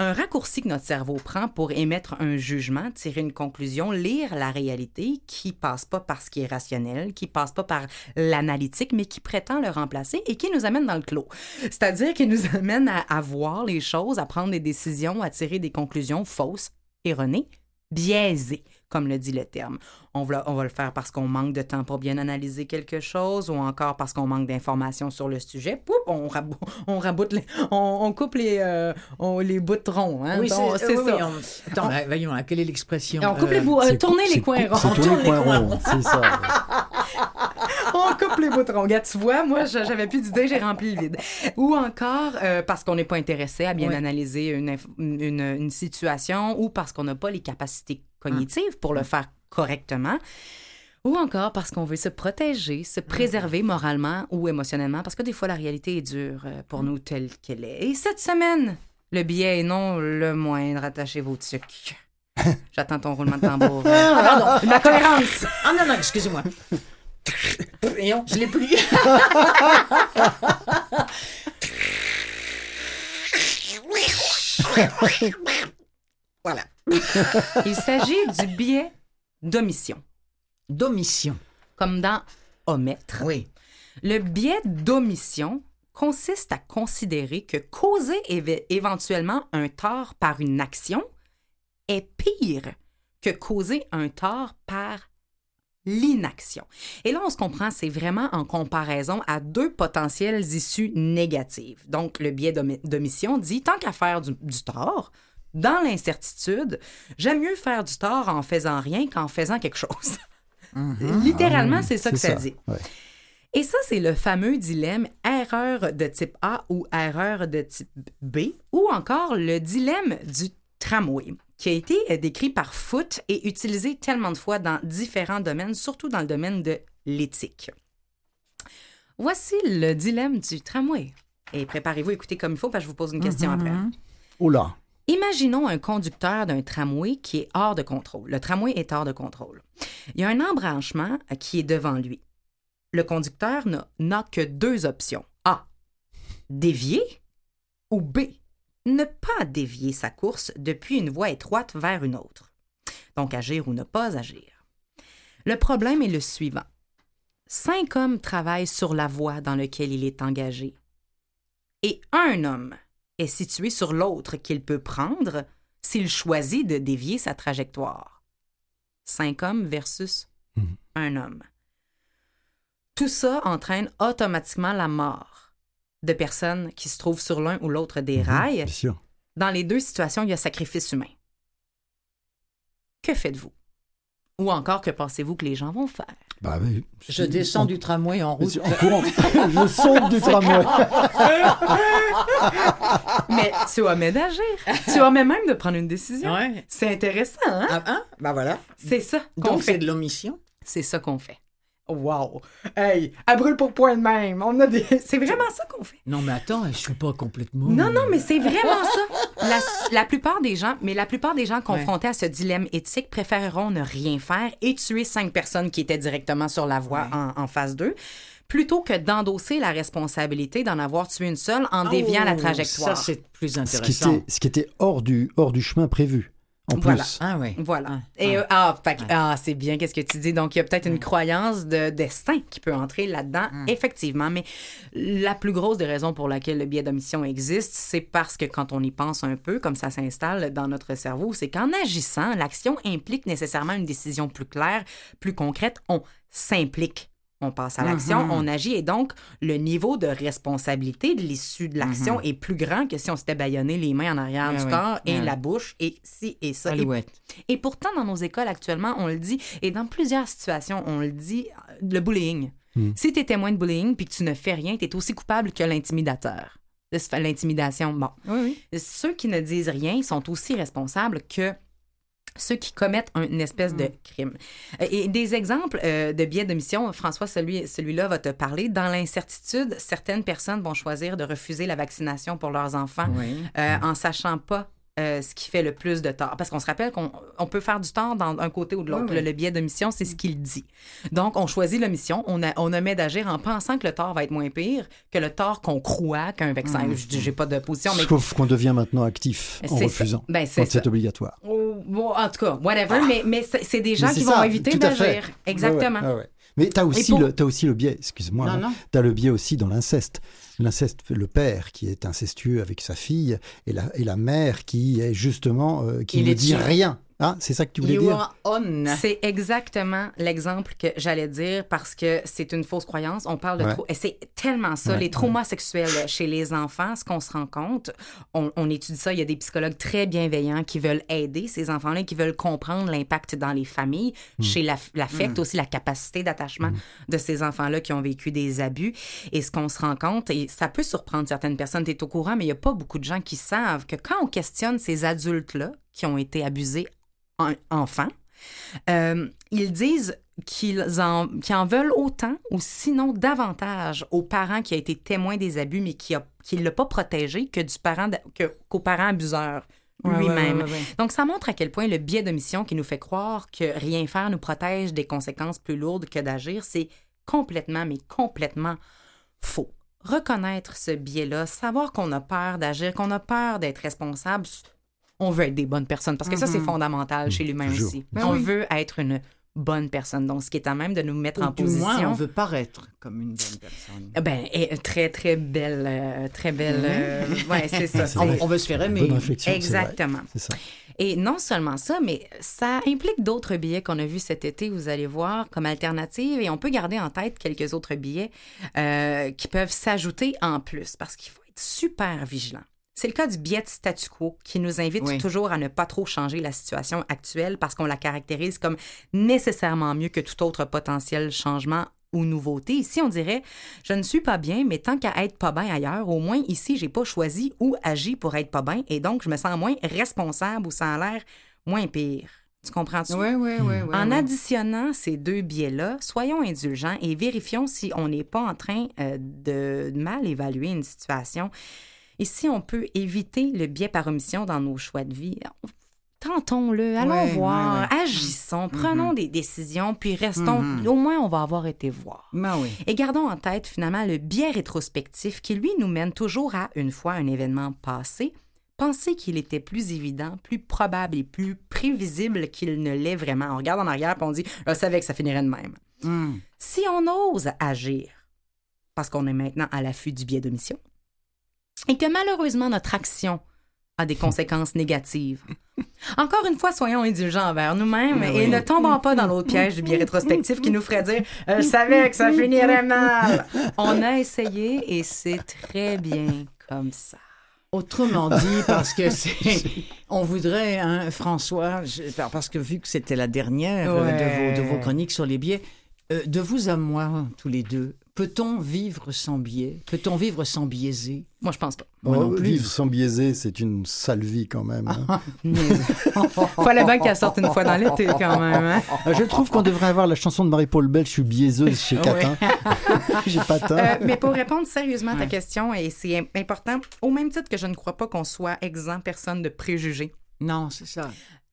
un raccourci que notre cerveau prend pour émettre un jugement, tirer une conclusion, lire la réalité qui passe pas par ce qui est rationnel, qui passe pas par l'analytique, mais qui prétend le remplacer et qui nous amène dans le clos. C'est-à-dire qui nous <laughs> amène à, à voir les choses, à prendre des décisions, à tirer des conclusions fausses, erronées, biaisées, comme le dit le terme. On va, on va le faire parce qu'on manque de temps pour bien analyser quelque chose ou encore parce qu'on manque d'informations sur le sujet. Poup, on, rabou- on raboute les, on, on coupe les, euh, on- les bouts de rond. Hein? Oui, c'est oui, ça. oui, on- Attends, On- voyons, quelle est l'expression? On coupe les bouts, euh, tourner les coins ronds. c'est tourner les coins ronds, c'est ça. <laughs> on coupe les boutons. Regarde, tu vois, moi, j'avais plus d'idées, j'ai rempli le vide. Ou encore euh, parce qu'on n'est pas intéressé à bien Oui. analyser une, inf- une, une situation ou parce qu'on n'a pas les capacités cognitives pour le faire correctement. Ou encore parce qu'on veut se protéger, se préserver moralement ou émotionnellement, parce que des fois, la réalité est dure euh, pour nous telle qu'elle est. Et cette semaine, le billet est non le moindre. Attachez vos tucs. <laughs> J'attends ton roulement de tambour. Ah, pardon. La cohérence! Ah non, non, excusez-moi. Voyons, je l'ai plus. Voilà. Il s'agit du biais d'omission. D'omission. Comme dans omettre. Oui. Le biais d'omission consiste à considérer que causer éve- éventuellement un tort par une action est pire que causer un tort par l'inaction. Et là, on se comprend, c'est vraiment en comparaison à deux potentielles issues négatives. Donc, le biais d'omi- d'omission dit, tant qu'à faire du, du tort, dans l'incertitude, j'aime mieux faire du tort en faisant rien qu'en faisant quelque chose. <laughs> Littéralement, Ah, c'est ça que ça, dit. ouais. Et ça, c'est le fameux dilemme erreur de type A ou erreur de type B, ou encore le dilemme du tramway, qui a été euh, décrit par Foote et utilisé tellement de fois dans différents domaines, surtout dans le domaine de l'éthique. Voici le dilemme du tramway. Et préparez-vous à écouter comme il faut, parce que je vous pose une question après. Oh là. Imaginons un conducteur d'un tramway qui est hors de contrôle. Le tramway est hors de contrôle. Il y a un embranchement qui est devant lui. Le conducteur n'a- n'a que deux options. A. Dévier ou B. Ne pas dévier sa course depuis une voie étroite vers une autre. Donc agir ou ne pas agir. Le problème est le suivant. Cinq hommes travaillent sur la voie dans laquelle il est engagé. Et un homme est situé sur l'autre qu'il peut prendre s'il choisit de dévier sa trajectoire. Cinq hommes versus un homme. Tout ça entraîne automatiquement la mort de personnes qui se trouvent sur l'un ou l'autre des rails. Bien sûr. Dans les deux situations, il y a sacrifice humain. Que faites-vous? Ou encore, que pensez-vous que les gens vont faire? Oui. Je descends du tramway en route. En courant. Je saute du <laughs> tramway. <laughs> Mais tu omets d'agir. tu omets même de prendre une décision. Ouais. C'est intéressant, hein? Ah, hein? Ben voilà. C'est ça qu'on Donc, fait. c'est de l'omission. C'est ça qu'on fait. Wow! Hey, à brûle pour point de même. On a des... <laughs> C'est vraiment ça qu'on fait. Non, mais attends, je suis pas complètement. Non, non, mais c'est vraiment ça. <laughs> La, la plupart des gens, mais la plupart des gens confrontés à ce dilemme éthique préféreront ne rien faire et tuer cinq personnes qui étaient directement sur la voie en, en phase 2 plutôt que d'endosser la responsabilité d'en avoir tué une seule en déviant la Oh, trajectoire. Ça, c'est plus Ce qui intéressant. était, ce qui était hors, du, hors du chemin prévu. En Voilà. Ah oui. Voilà. Et euh, ah, fait que- ah, c'est bien qu'est-ce que tu dis. Donc, il y a peut-être une croyance de destin qui peut entrer là-dedans, effectivement. Mais la plus grosse des raisons pour laquelle le biais d'omission existe, c'est parce que quand on y pense un peu, comme ça s'installe dans notre cerveau, c'est qu'en agissant, l'action implique nécessairement une décision plus claire, plus concrète. On s'implique. On passe à l'action, Mhm. on agit et donc le niveau de responsabilité de l'issue de l'action Mhm. est plus grand que si on s'était bâillonné les mains en arrière Ah du oui. corps et Ah la oui. bouche et ci et ça. Et et pourtant, dans nos écoles actuellement, on le dit, et dans plusieurs situations, on le dit, le bullying. Hmm. Si tu es témoin de bullying puis que tu ne fais rien, tu es aussi coupable que l'intimidateur. l'intimidation. Bon. Oui, Ceux qui ne disent rien sont aussi responsables que ceux qui commettent un- une espèce de crime. Euh, Et des exemples euh, de biais de mission, François, celui, celui-là va te parler. Dans l'incertitude, certaines personnes vont choisir de refuser la vaccination pour leurs enfants Oui. euh, en sachant pas euh, ce qui fait le plus de tort. Parce qu'on se rappelle qu'on on peut faire du tort dans un côté ou de l'autre. Oui, oui. Le, le biais de mission, c'est ce qu'il dit. Donc, on choisit la mission, on, a, on omet d'agir en pensant que le tort va être moins pire que le tort qu'on croit qu'un vaccin. Mm. Je J'ai pas de position, mais Sauf qu'on devient maintenant actif en refusant. Ben, c'est obligatoire. Oh, bon, en tout cas, whatever, mais, mais c'est des gens qui vont éviter d'agir. Exactement. Ouais. Mais tu as, aussi pour- le- t'as aussi le biais, excuse-moi, hein, non. tu as le biais aussi dans l'inceste. L'inceste, le père qui est incestueux avec sa fille et la, et la mère qui est justement, euh, qui Il ne dit rien. Ah, c'est ça que tu voulais You dire? are on. C'est exactement l'exemple que j'allais dire parce que c'est une fausse croyance. On parle de Ouais. trau- et C'est tellement ça. Ouais, les traumas sexuels chez les enfants, ce qu'on se rend compte, on, on étudie ça. Il y a des psychologues très bienveillants qui veulent aider ces enfants-là, qui veulent comprendre l'impact dans les familles, Mm. chez la- l'affect, Mm. aussi la capacité d'attachement de ces enfants-là qui ont vécu des abus. Et ce qu'on se rend compte, et ça peut surprendre certaines personnes, tu es au courant, mais il n'y a pas beaucoup de gens qui savent que quand on questionne ces adultes-là qui ont été abusés en- enfants, euh, ils disent qu'ils en, en veulent autant ou sinon davantage aux parents qui a été témoin des abus mais qui ne l'a pas protégé que du parent d'a- que- qu'au parent abuseur Ouais, ouais, lui-même. ouais, ouais, ouais. Donc ça montre à quel point le biais de mission qui nous fait croire que rien faire nous protège des conséquences plus lourdes que d'agir, c'est complètement mais complètement faux. Reconnaître ce biais-là, savoir qu'on a peur d'agir, qu'on a peur d'être responsable, on veut être des bonnes personnes parce que ça, c'est Mhm. fondamental chez l'humain aussi. Ben on oui. veut être une bonne personne. Donc, ce qui est à même de nous mettre Ou en du position. moins, on veut paraître comme une bonne personne. Ben, et très, très belle, euh, très belle. Mhm. euh, ouais, c'est <laughs> ça. On veut se faire aimer. Exactement. C'est ça. Et non seulement ça, mais ça implique d'autres billets qu'on a vus cet été, vous allez voir, comme alternative. Et on peut garder en tête quelques autres billets euh, qui peuvent s'ajouter en plus, parce qu'il faut être super vigilant. C'est le cas du biais de statu quo qui nous invite Oui. toujours à ne pas trop changer la situation actuelle parce qu'on la caractérise comme nécessairement mieux que tout autre potentiel changement ou nouveauté. Ici, on dirait, je ne suis pas bien, mais tant qu'à être pas bien ailleurs, au moins ici, j'ai pas choisi ou agi pour être pas bien, et donc je me sens moins responsable ou ça a l'air moins pire. Tu comprends-tu? Oui, oui, oui. oui, En oui. additionnant ces deux biais-là, soyons indulgents et vérifions si on n'est pas en train euh, de mal évaluer une situation. Et si on peut éviter le biais par omission dans nos choix de vie, tentons-le, allons voir, agissons, Mhm. prenons des décisions, puis restons, Mhm. au moins on va avoir été voir. Ben. Et gardons en tête finalement le biais rétrospectif qui, lui, nous mène toujours à, une fois un événement passé, penser qu'il était plus évident, plus probable et plus prévisible qu'il ne l'est vraiment. On regarde en arrière et on dit Je savais que ça finirait de même. Hmm. Si on ose agir, parce qu'on est maintenant à l'affût du biais d'omission, et que malheureusement notre action a des conséquences négatives. Encore une fois, soyons indulgents envers nous-mêmes Ben et ne tombons pas dans l'autre piège du biais rétrospectif qui nous ferait dire Euh, Je savais que ça finirait mal. On a essayé et c'est très bien comme ça. Autrement dit, parce que c'est. On voudrait, hein, François, je- parce que vu que c'était la dernière euh, Ouais. de, vos, de vos chroniques sur les biais, euh, de vous à moi, tous les deux, peut-on vivre sans biais? Peut-on vivre sans biaiser Moi, je pense pas. Moi Oh, non plus. Vivre sans biaiser, c'est une sale vie quand même. hein. <laughs> Fallait bien qu'elle sorte une fois dans l'été quand même. hein. Euh, Je trouve qu'on devrait avoir la chanson de Marie-Paul Bell, Je suis biaiseuse chez Catin. <laughs> J'ai pas tort. Euh, mais pour répondre sérieusement à ta question, et c'est im- important, au même titre que je ne crois pas qu'on soit exempt personne de préjugés. Non, c'est ça.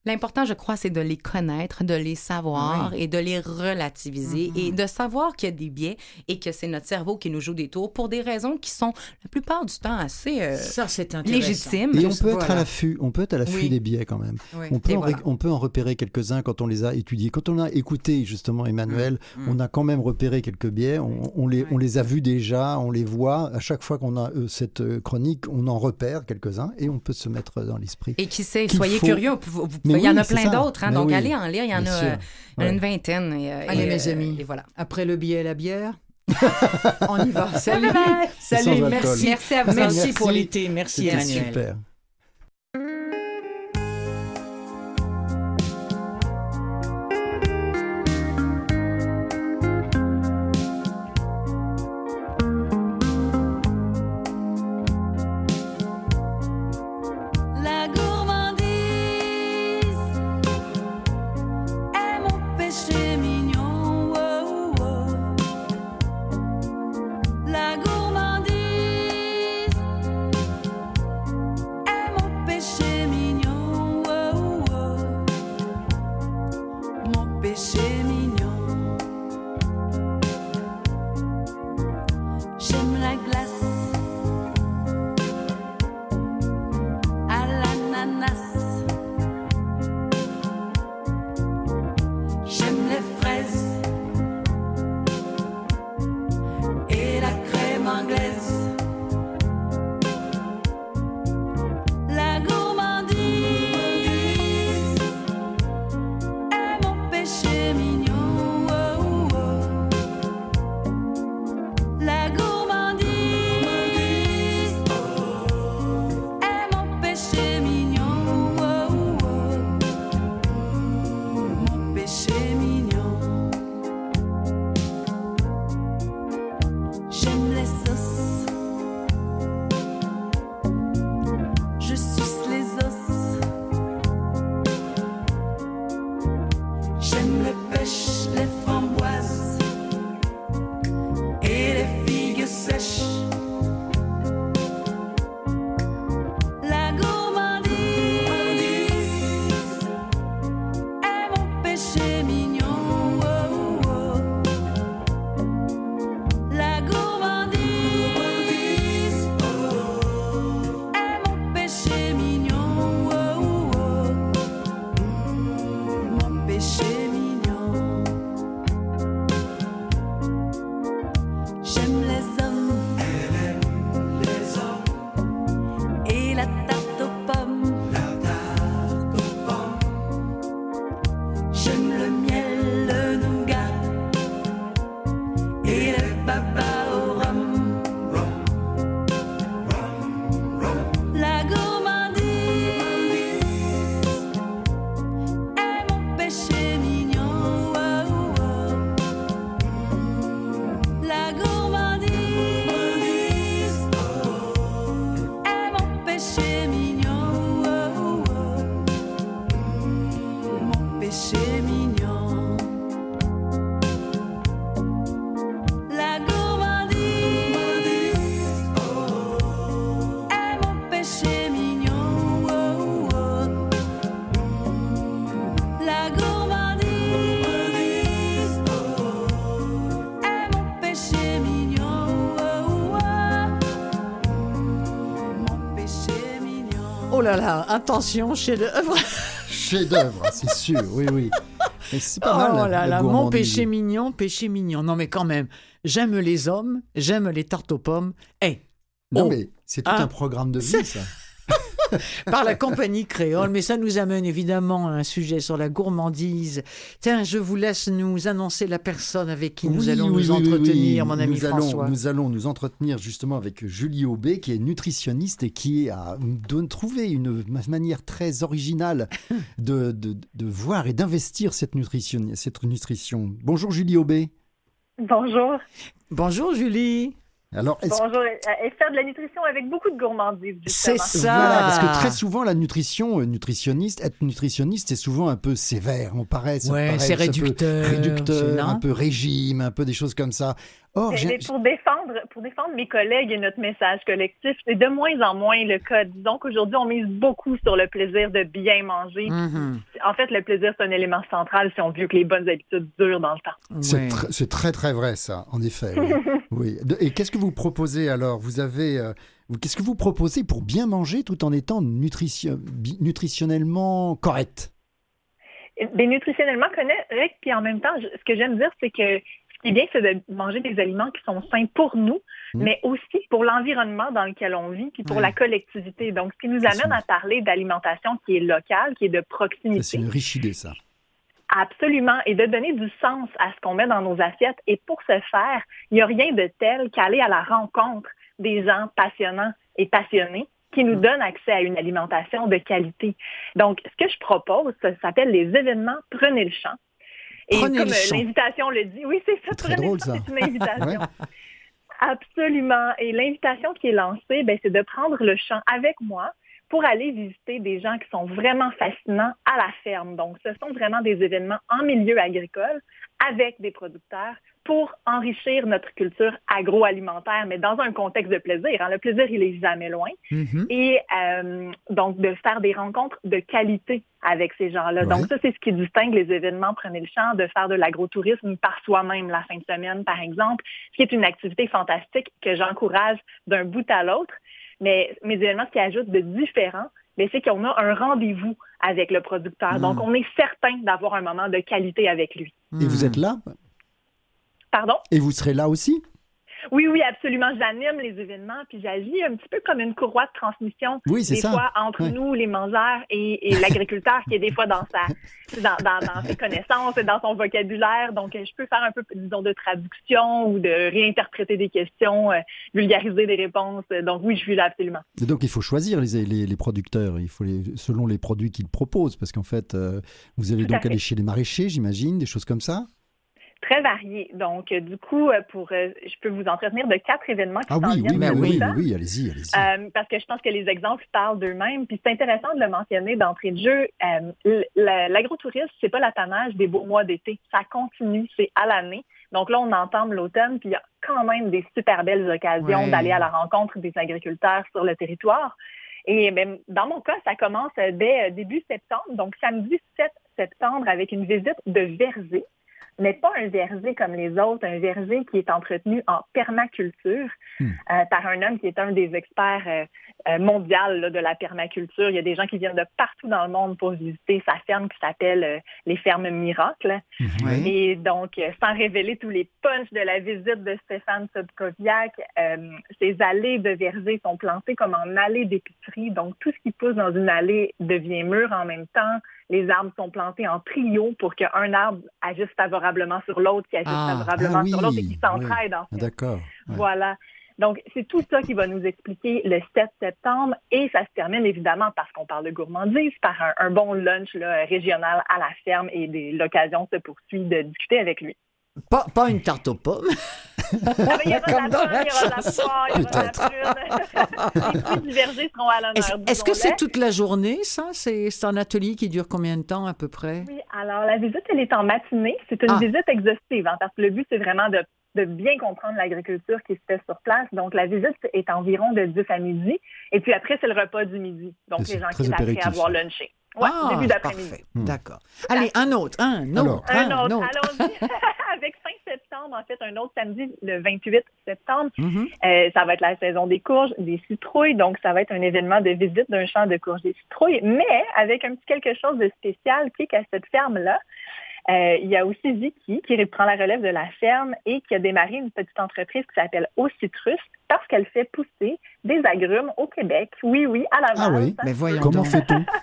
L'important, je crois, c'est de les connaître, de les savoir Oui. et de les relativiser Mhm. et de savoir qu'il y a des biais et que c'est notre cerveau qui nous joue des tours pour des raisons qui sont la plupart du temps assez euh, Ça, légitimes. Et on peut être Voilà. à l'affût, on peut être à l'affût Oui. des biais quand même. Oui. On peut, en, voilà. on peut en repérer quelques-uns quand on les a étudiés. Quand on a écouté justement Emmanuel, Mm. on a quand même repéré quelques biais. On, on les, on les a vus déjà, on les voit. À chaque fois qu'on a euh, cette euh, chronique, on en repère quelques-uns et on peut se mettre dans l'esprit. Et qui sait, soyez faut- curieux, vous- vous- Il y en a plein d'autres, hein, Mais donc oui, allez en lire, il y en bien a sûr. euh, une Ouais. vingtaine. Et, euh, Allez, et, mes euh, amis. Et voilà. Après le billet et la bière <laughs> On y va. Salut. Salut, merci. Merci à vous. Merci, Merci. pour l'été. Merci, Emmanuel. super. péché. Là là, attention, chef-d'œuvre. <laughs> Chef-d'œuvre, c'est sûr, oui, oui. Mais c'est pas oh mal. là la là, mon péché mignon, péché mignon. Non, mais quand même, j'aime les hommes, j'aime les tartes aux pommes. Eh, Non, oh, mais c'est tout hein, un programme de <laughs> vie, ça. <laughs> par la compagnie créole, mais ça nous amène évidemment à un sujet sur la gourmandise. Tiens, je vous laisse nous annoncer la personne avec qui nous Oui, allons oui, nous entretenir, oui. mon ami nous François. Allons, nous allons nous entretenir justement avec Julie Aubé, qui est nutritionniste et qui a de trouver une ma- manière très originale <laughs> de, de, de voir et d'investir cette nutrition, cette nutrition. Bonjour Julie Aubé. Bonjour. Bonjour Julie. Alors, est-ce Bonjour. Et et faire de la nutrition avec beaucoup de gourmandise, justement. Voilà, parce que très souvent, la nutrition, euh, nutritionniste, être nutritionniste, c'est souvent un peu sévère. On paraît, ça Ouais, paraît- c'est ça réducteur, c'est- réducteur, un peu régime, un peu des choses comme ça. Or, Mais- j'ai- mais pour défendre, pour défendre mes collègues et notre message collectif, c'est de moins en moins le cas. Disons qu'aujourd'hui, on mise beaucoup sur le plaisir de bien manger. Mhm. En fait, le plaisir, c'est un élément central si on veut que les bonnes habitudes durent dans le temps. C'est tr- c'est très très vrai ça, en effet. oui. <laughs> Et qu'est-ce que vous proposez alors? Vous avez, euh, qu'est-ce que vous proposez pour bien manger tout en étant nutrition- nutritionnellement correct? Des nutritionnellement correct, puis en même temps, je- ce que j'aime dire, c'est que ce qui est bien, c'est de manger des aliments qui sont sains pour nous, Mm. mais aussi pour l'environnement dans lequel on vit, puis pour Ouais. la collectivité. Donc, ce qui nous amène à parler d'alimentation qui est locale, qui est de proximité. C'est une riche idée ça. Absolument, et de donner du sens à ce qu'on met dans nos assiettes. Et pour ce faire, il n'y a rien de tel qu'aller à la rencontre des gens passionnants et passionnés qui nous donnent accès à une alimentation de qualité. Donc, ce que je propose, ça s'appelle les événements Prenez le champ. Et Prenez comme euh, l'invitation le dit, oui, c'est ça, Très Prenez drôle ça. c'est une invitation. Ouais. Absolument. Et l'invitation qui est lancée, ben, c'est de prendre le champ avec moi pour aller visiter des gens qui sont vraiment fascinants à la ferme. Donc, ce sont vraiment des événements en milieu agricole avec des producteurs pour enrichir notre culture agroalimentaire, mais dans un contexte de plaisir. hein. Le plaisir, il est jamais loin. Mhm. Et euh, donc, de faire des rencontres de qualité avec ces gens-là. Ouais. Donc, ça, c'est ce qui distingue les événements Prenez le champ de faire de l'agrotourisme par soi-même la fin de semaine, par exemple, ce qui est une activité fantastique que j'encourage d'un bout à l'autre. Mais mes événements, ce qui ajoute de différent, c'est qu'on a un rendez-vous avec le producteur. Mm. Donc, on est certain d'avoir un moment de qualité avec lui. Et vous êtes là? Pardon? Et vous serez là aussi? Oui, oui, absolument. J'anime les événements, puis j'agis un petit peu comme une courroie de transmission. Oui, c'est des ça. fois entre Ouais. nous, les mangeurs, et, et <laughs> l'agriculteur qui est des fois dans sa dans, dans, dans ses connaissances et dans son vocabulaire. Donc, euh, je peux faire un peu, disons, de traduction ou de réinterpréter des questions, euh, vulgariser des réponses. Donc, oui, je suis là absolument. Et donc il faut choisir les, les, les producteurs, il faut les, selon les produits qu'ils proposent, parce qu'en fait, euh, vous allez Tout donc aller chez les maraîchers, j'imagine, des choses comme ça? Très varié. Donc, euh, du coup, euh, pour, euh, je peux vous entretenir de quatre événements qui Ah oui, oui, viennent oui, oui, oui, allez-y, allez-y. Euh, parce que je pense que les exemples parlent d'eux-mêmes. Puis c'est intéressant de le mentionner d'entrée de jeu. Euh, L'agrotourisme, c'est pas l'apanage des beaux mois d'été. Ça continue, c'est à l'année. Donc là, on entame l'automne, puis il y a quand même des super belles occasions Ouais. d'aller à la rencontre des agriculteurs sur le territoire. Et ben, dans mon cas, ça commence dès début septembre, donc samedi 7 septembre, avec une visite de verger mais pas un verger comme les autres, un verger qui est entretenu en permaculture Hmm. euh, par un homme qui est un des experts euh, euh, mondial là, de la permaculture. Il y a des gens qui viennent de partout dans le monde pour visiter sa ferme qui s'appelle euh, les fermes Miracles. Oui. Et donc, euh, sans révéler tous les punchs de la visite de Stéphane Sobkoviak, euh, ces allées de verger sont plantées comme en allées d'épicerie. Donc, tout ce qui pousse dans une allée devient mûr en même temps. Les arbres sont plantés en trio pour qu'un arbre agisse favorablement sur l'autre, qui agisse Ah, favorablement ah sur l'autre et qui s'entraident. en fait. D'accord. ouais. Voilà. Donc, c'est tout ça qui va nous expliquer le 7 septembre et ça se termine évidemment parce qu'on parle de gourmandise par un, un bon lunch là, régional à la ferme et l'occasion se poursuit de discuter avec lui. Pas, pas une tarte aux pommes. <laughs> Ah ben, il y aura de Comme la dans pomme, la il y aura de la chanson. poire, il y aura de la prune. <laughs> Les fruits du verger seront à Est-ce l'honneur. est-ce que c'est toute la journée, ça? C'est c'est un atelier qui dure combien de temps à peu près? Oui, alors la visite, elle est en matinée. C'est une Ah. visite exhaustive, hein, parce que le but, c'est vraiment de, de bien comprendre l'agriculture qui se fait sur place. Donc, la visite est environ de 10 à midi. Et puis après, c'est le repas du midi. Donc, les gens très qui après avoir lunché. Ouais, ah, début d'après-midi. parfait. D'accord. Allez, un autre, un autre, Un un autre. autre. Allons-y <laughs> septembre en fait, un autre samedi, le 28 septembre. Mhm. Euh, ça va être la saison des courges, des citrouilles. Donc, ça va être un événement de visite d'un champ de courges des citrouilles, mais avec un petit quelque chose de spécial qui est qu'à cette ferme-là, euh, il y a aussi Vicky qui reprend la relève de la ferme et qui a démarré une petite entreprise qui s'appelle Au Citrus parce qu'elle fait pousser des agrumes au Québec. Oui, oui, à la Ah oui, Mais voyons comment fait-on? <laughs>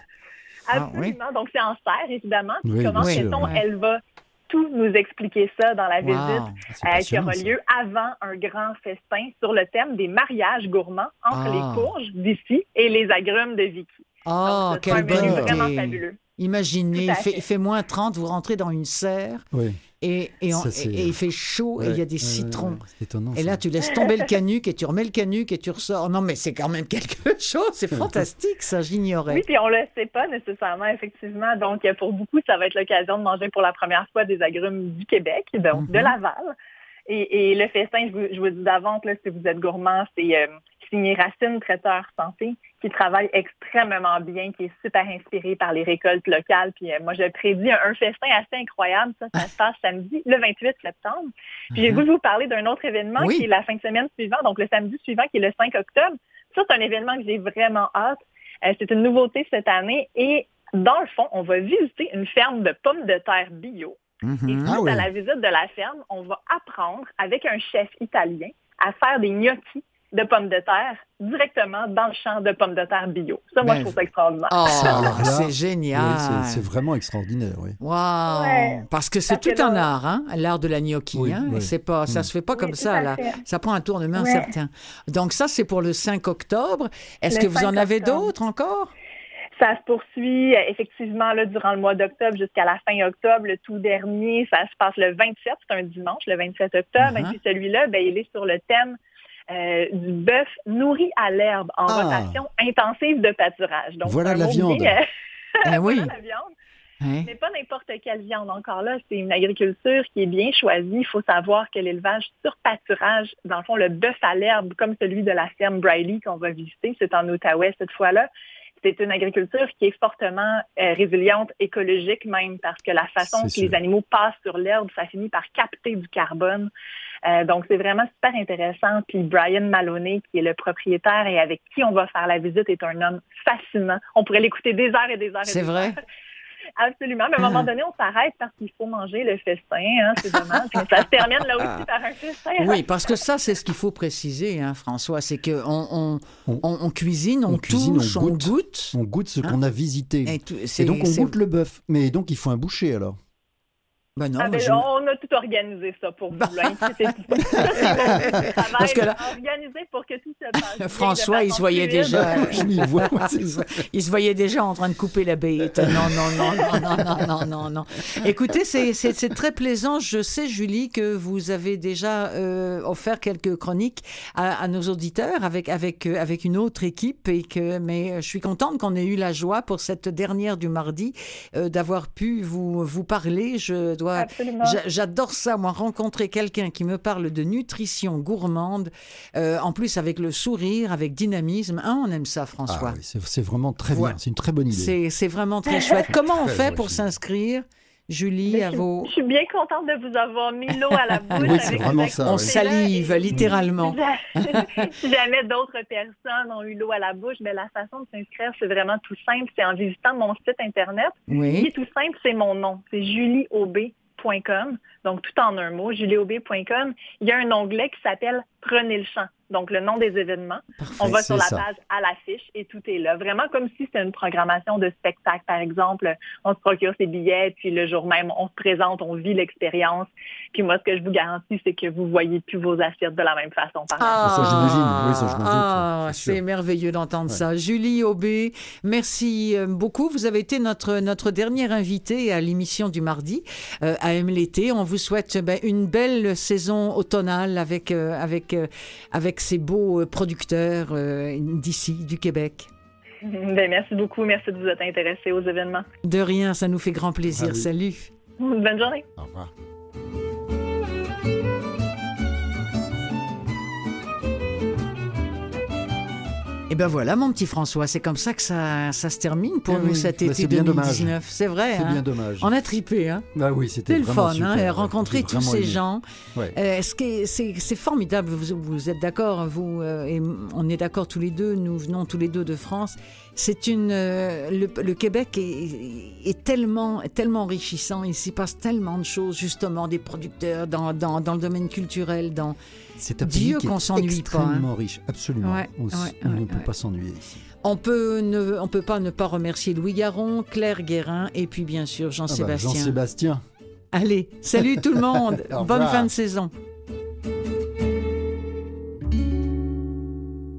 Ah, oui. Absolument. Donc, c'est en serre, évidemment. Puis Oui, comment fait-on? ouais. Elle va tout nous expliquer ça dans la Wow. visite euh, qui aura ça. lieu avant un grand festin sur le thème des mariages gourmands entre Ah. les courges d'ici et les agrumes de Vicky. Oh, Donc, ce sera quelle un menu bonne idée. fabuleux. Imaginez, il fait, fait moins 30, vous rentrez dans une serre Oui. Et, et, on- Ça, c'est- et il fait chaud et il y a des ouais, citrons. ouais, c'est étonnant. Et ça. là, tu laisses tomber le canuc et tu remets le canuc et tu ressors. Non, mais c'est quand même quelque <laughs> chose. C'est fantastique, ça, j'ignorais. Oui, puis on le sait pas nécessairement, effectivement. Donc, pour beaucoup, ça va être l'occasion de manger pour la première fois des agrumes du Québec, donc de Mhm. Laval. Et, et le festin, je vous, je vous dis d'avance, là, si vous êtes gourmand, c'est euh, signé Racine Traiteur Santé, qui travaille extrêmement bien, qui est super inspiré par les récoltes locales. Puis euh, moi, je prédis un, un festin assez incroyable. Ça, ça <laughs> se passe samedi, le 28 septembre. Puis j'ai Mhm. voulu vous parler d'un autre événement Oui. qui est la fin de semaine suivante, donc le samedi suivant, qui est le 5 octobre. Ça, c'est un événement que j'ai vraiment hâte. Euh, c'est une nouveauté cette année. Et dans le fond, on va visiter une ferme de pommes de terre bio. Et Mhm. suite à la visite de la ferme, on va apprendre avec un chef italien à faire des gnocchis de pommes de terre directement dans le champ de pommes de terre bio. Ça, moi, Ben, je trouve ça extraordinaire. Oh, <laughs> c'est oui, génial. c'est- c'est vraiment extraordinaire, oui. Waouh Ouais. Parce que c'est Parce que tout un art, hein, l'art de la gnocchi. Oui, hein. oui. C'est pas, ça Mm. se fait pas comme ça. Là. Ça prend un tournement Ouais. certain. Donc ça, c'est pour le 5 octobre. Est-ce Le que vous 5 en avez octobre. d'autres encore? Ça se poursuit euh, effectivement là, durant le mois d'octobre jusqu'à la fin octobre. Le tout dernier, ça se passe le 27, c'est un dimanche, le 27 octobre. Et puis celui-là, ben, il est sur le thème euh, du bœuf nourri à l'herbe en Ah. rotation intensive de pâturage. Donc, Voilà de la viande. <laughs> Eh oui. voilà la viande. Hein? Mais pas n'importe quelle viande. Encore là, c'est une agriculture qui est bien choisie. Il faut savoir que l'élevage sur pâturage, dans le fond, le bœuf à l'herbe, comme celui de la ferme Briley qu'on va visiter, c'est en Outaouais cette fois-là. C'est une agriculture qui est fortement euh, résiliente, écologique même, parce que la façon que sûr. les animaux passent sur l'herbe, ça finit par capter du carbone. Euh, donc, c'est vraiment super intéressant. Puis Brian Maloney, qui est le propriétaire et avec qui on va faire la visite, est un homme fascinant. On pourrait l'écouter des heures et des heures C'est vrai? heures. Absolument. Mais à un moment donné, on s'arrête parce qu'il faut manger le festin. Hein, c'est dommage. Mais ça se termine là aussi par un festin. Oui, parce que ça, c'est ce qu'il faut préciser, hein, François. C'est qu'on on, On- on, on cuisine, on, on cuisine, touche, on on goûte. On goûte ce Hein? qu'on a visité. Et, tout- Et c'est- donc, on goûte le bœuf. Mais donc, il faut un boucher, alors. Ben non, Ah, ben, je- On tout organiser ça pour vous. <laughs> Parce que là... <laughs> François, il se voyait déjà. Euh, je m'y vois. Il se voyait déjà en train de couper la bête. Non, non, non, non, non, non, non. Écoutez, c'est très plaisant. Je sais, Julie, que vous avez déjà euh, offert quelques chroniques à, nos auditeurs avec avec euh, avec une autre équipe et que. Mais je suis contente qu'on ait eu la joie pour cette dernière du mardi d'avoir pu vous vous parler. Je dois. Absolument. J'adore ça, moi, rencontrer quelqu'un qui me parle de nutrition gourmande, euh, en plus avec le sourire, avec dynamisme. Hein, on aime ça, François. Ah oui, c'est vraiment très Ouais. bien. C'est une très bonne idée. C'est vraiment très <laughs> chouette. Comment on fait pour s'inscrire, Julie, Mais à je, vos... je suis bien contente de vous avoir mis l'eau à la <laughs> bouche. Oui, c'est vraiment ça, On oui. salive, littéralement. <laughs> si jamais d'autres personnes ont eu l'eau à la bouche, ben, la façon de s'inscrire, c'est vraiment tout simple. C'est en visitant mon site Internet. Ce qui Oui. est tout simple, c'est mon nom. C'est julieaub.com. Donc, tout en un mot, julieaub.com. Il y a un onglet qui s'appelle Prenez le champ. Donc, le nom des événements. Parfait. On va sur la ça. page à l'affiche et tout est là. Vraiment comme si c'était une programmation de spectacle, par exemple. On se procure ses billets, puis le jour même, on se présente, on vit l'expérience. Puis moi, ce que je vous garantis, c'est que vous voyez plus vos assiettes de la même façon. Par la Ça, j'imagine. Oui, ça, je m'en doute, Ah, c'est c'est merveilleux d'entendre ça. Julie Aubé, merci euh, beaucoup. Vous avez été notre, notre dernière invitée à l'émission du mardi euh, à M l'été. On vous souhaite ben, une belle saison automnale avec, euh, avec, euh, avec ces beaux euh, producteurs euh, d'ici, du Québec. Ben, merci beaucoup. Merci de vous être intéressé aux événements. De rien, ça nous fait grand plaisir. Oui. Salut. Bonne journée. Au revoir. Et ben voilà, mon petit François, c'est comme ça que ça, ça se termine pour Eh nous oui, cet bah, été c'est bien dommage. 2019. C'est vrai. C'est hein. bien dommage. On a tripé, hein. Bah oui, c'était le fun, super, hein, ouais. rencontrer tous ces aimé. gens. Ouais. Euh, c'est c'est formidable, vous, vous êtes d'accord, vous, euh, et on est d'accord tous les deux, nous venons tous les deux de France. C'est une. euh, le, le Québec est, est tellement, tellement enrichissant, il s'y passe tellement de choses, justement, des producteurs dans, dans, dans le domaine culturel, dans. C'est un Dieu qu'on s'ennuie pas. hein. extrêmement riche, absolument. Ouais, on s- ouais, on ouais, ne peut pas s'ennuyer ici. On peut ne, on peut pas ne pas remercier Louis Garon, Claire Guérin et puis bien sûr Ah bah, Jean-Sébastien. Jean-Sébastien. Allez, salut tout le monde, <laughs> bonne fin de saison.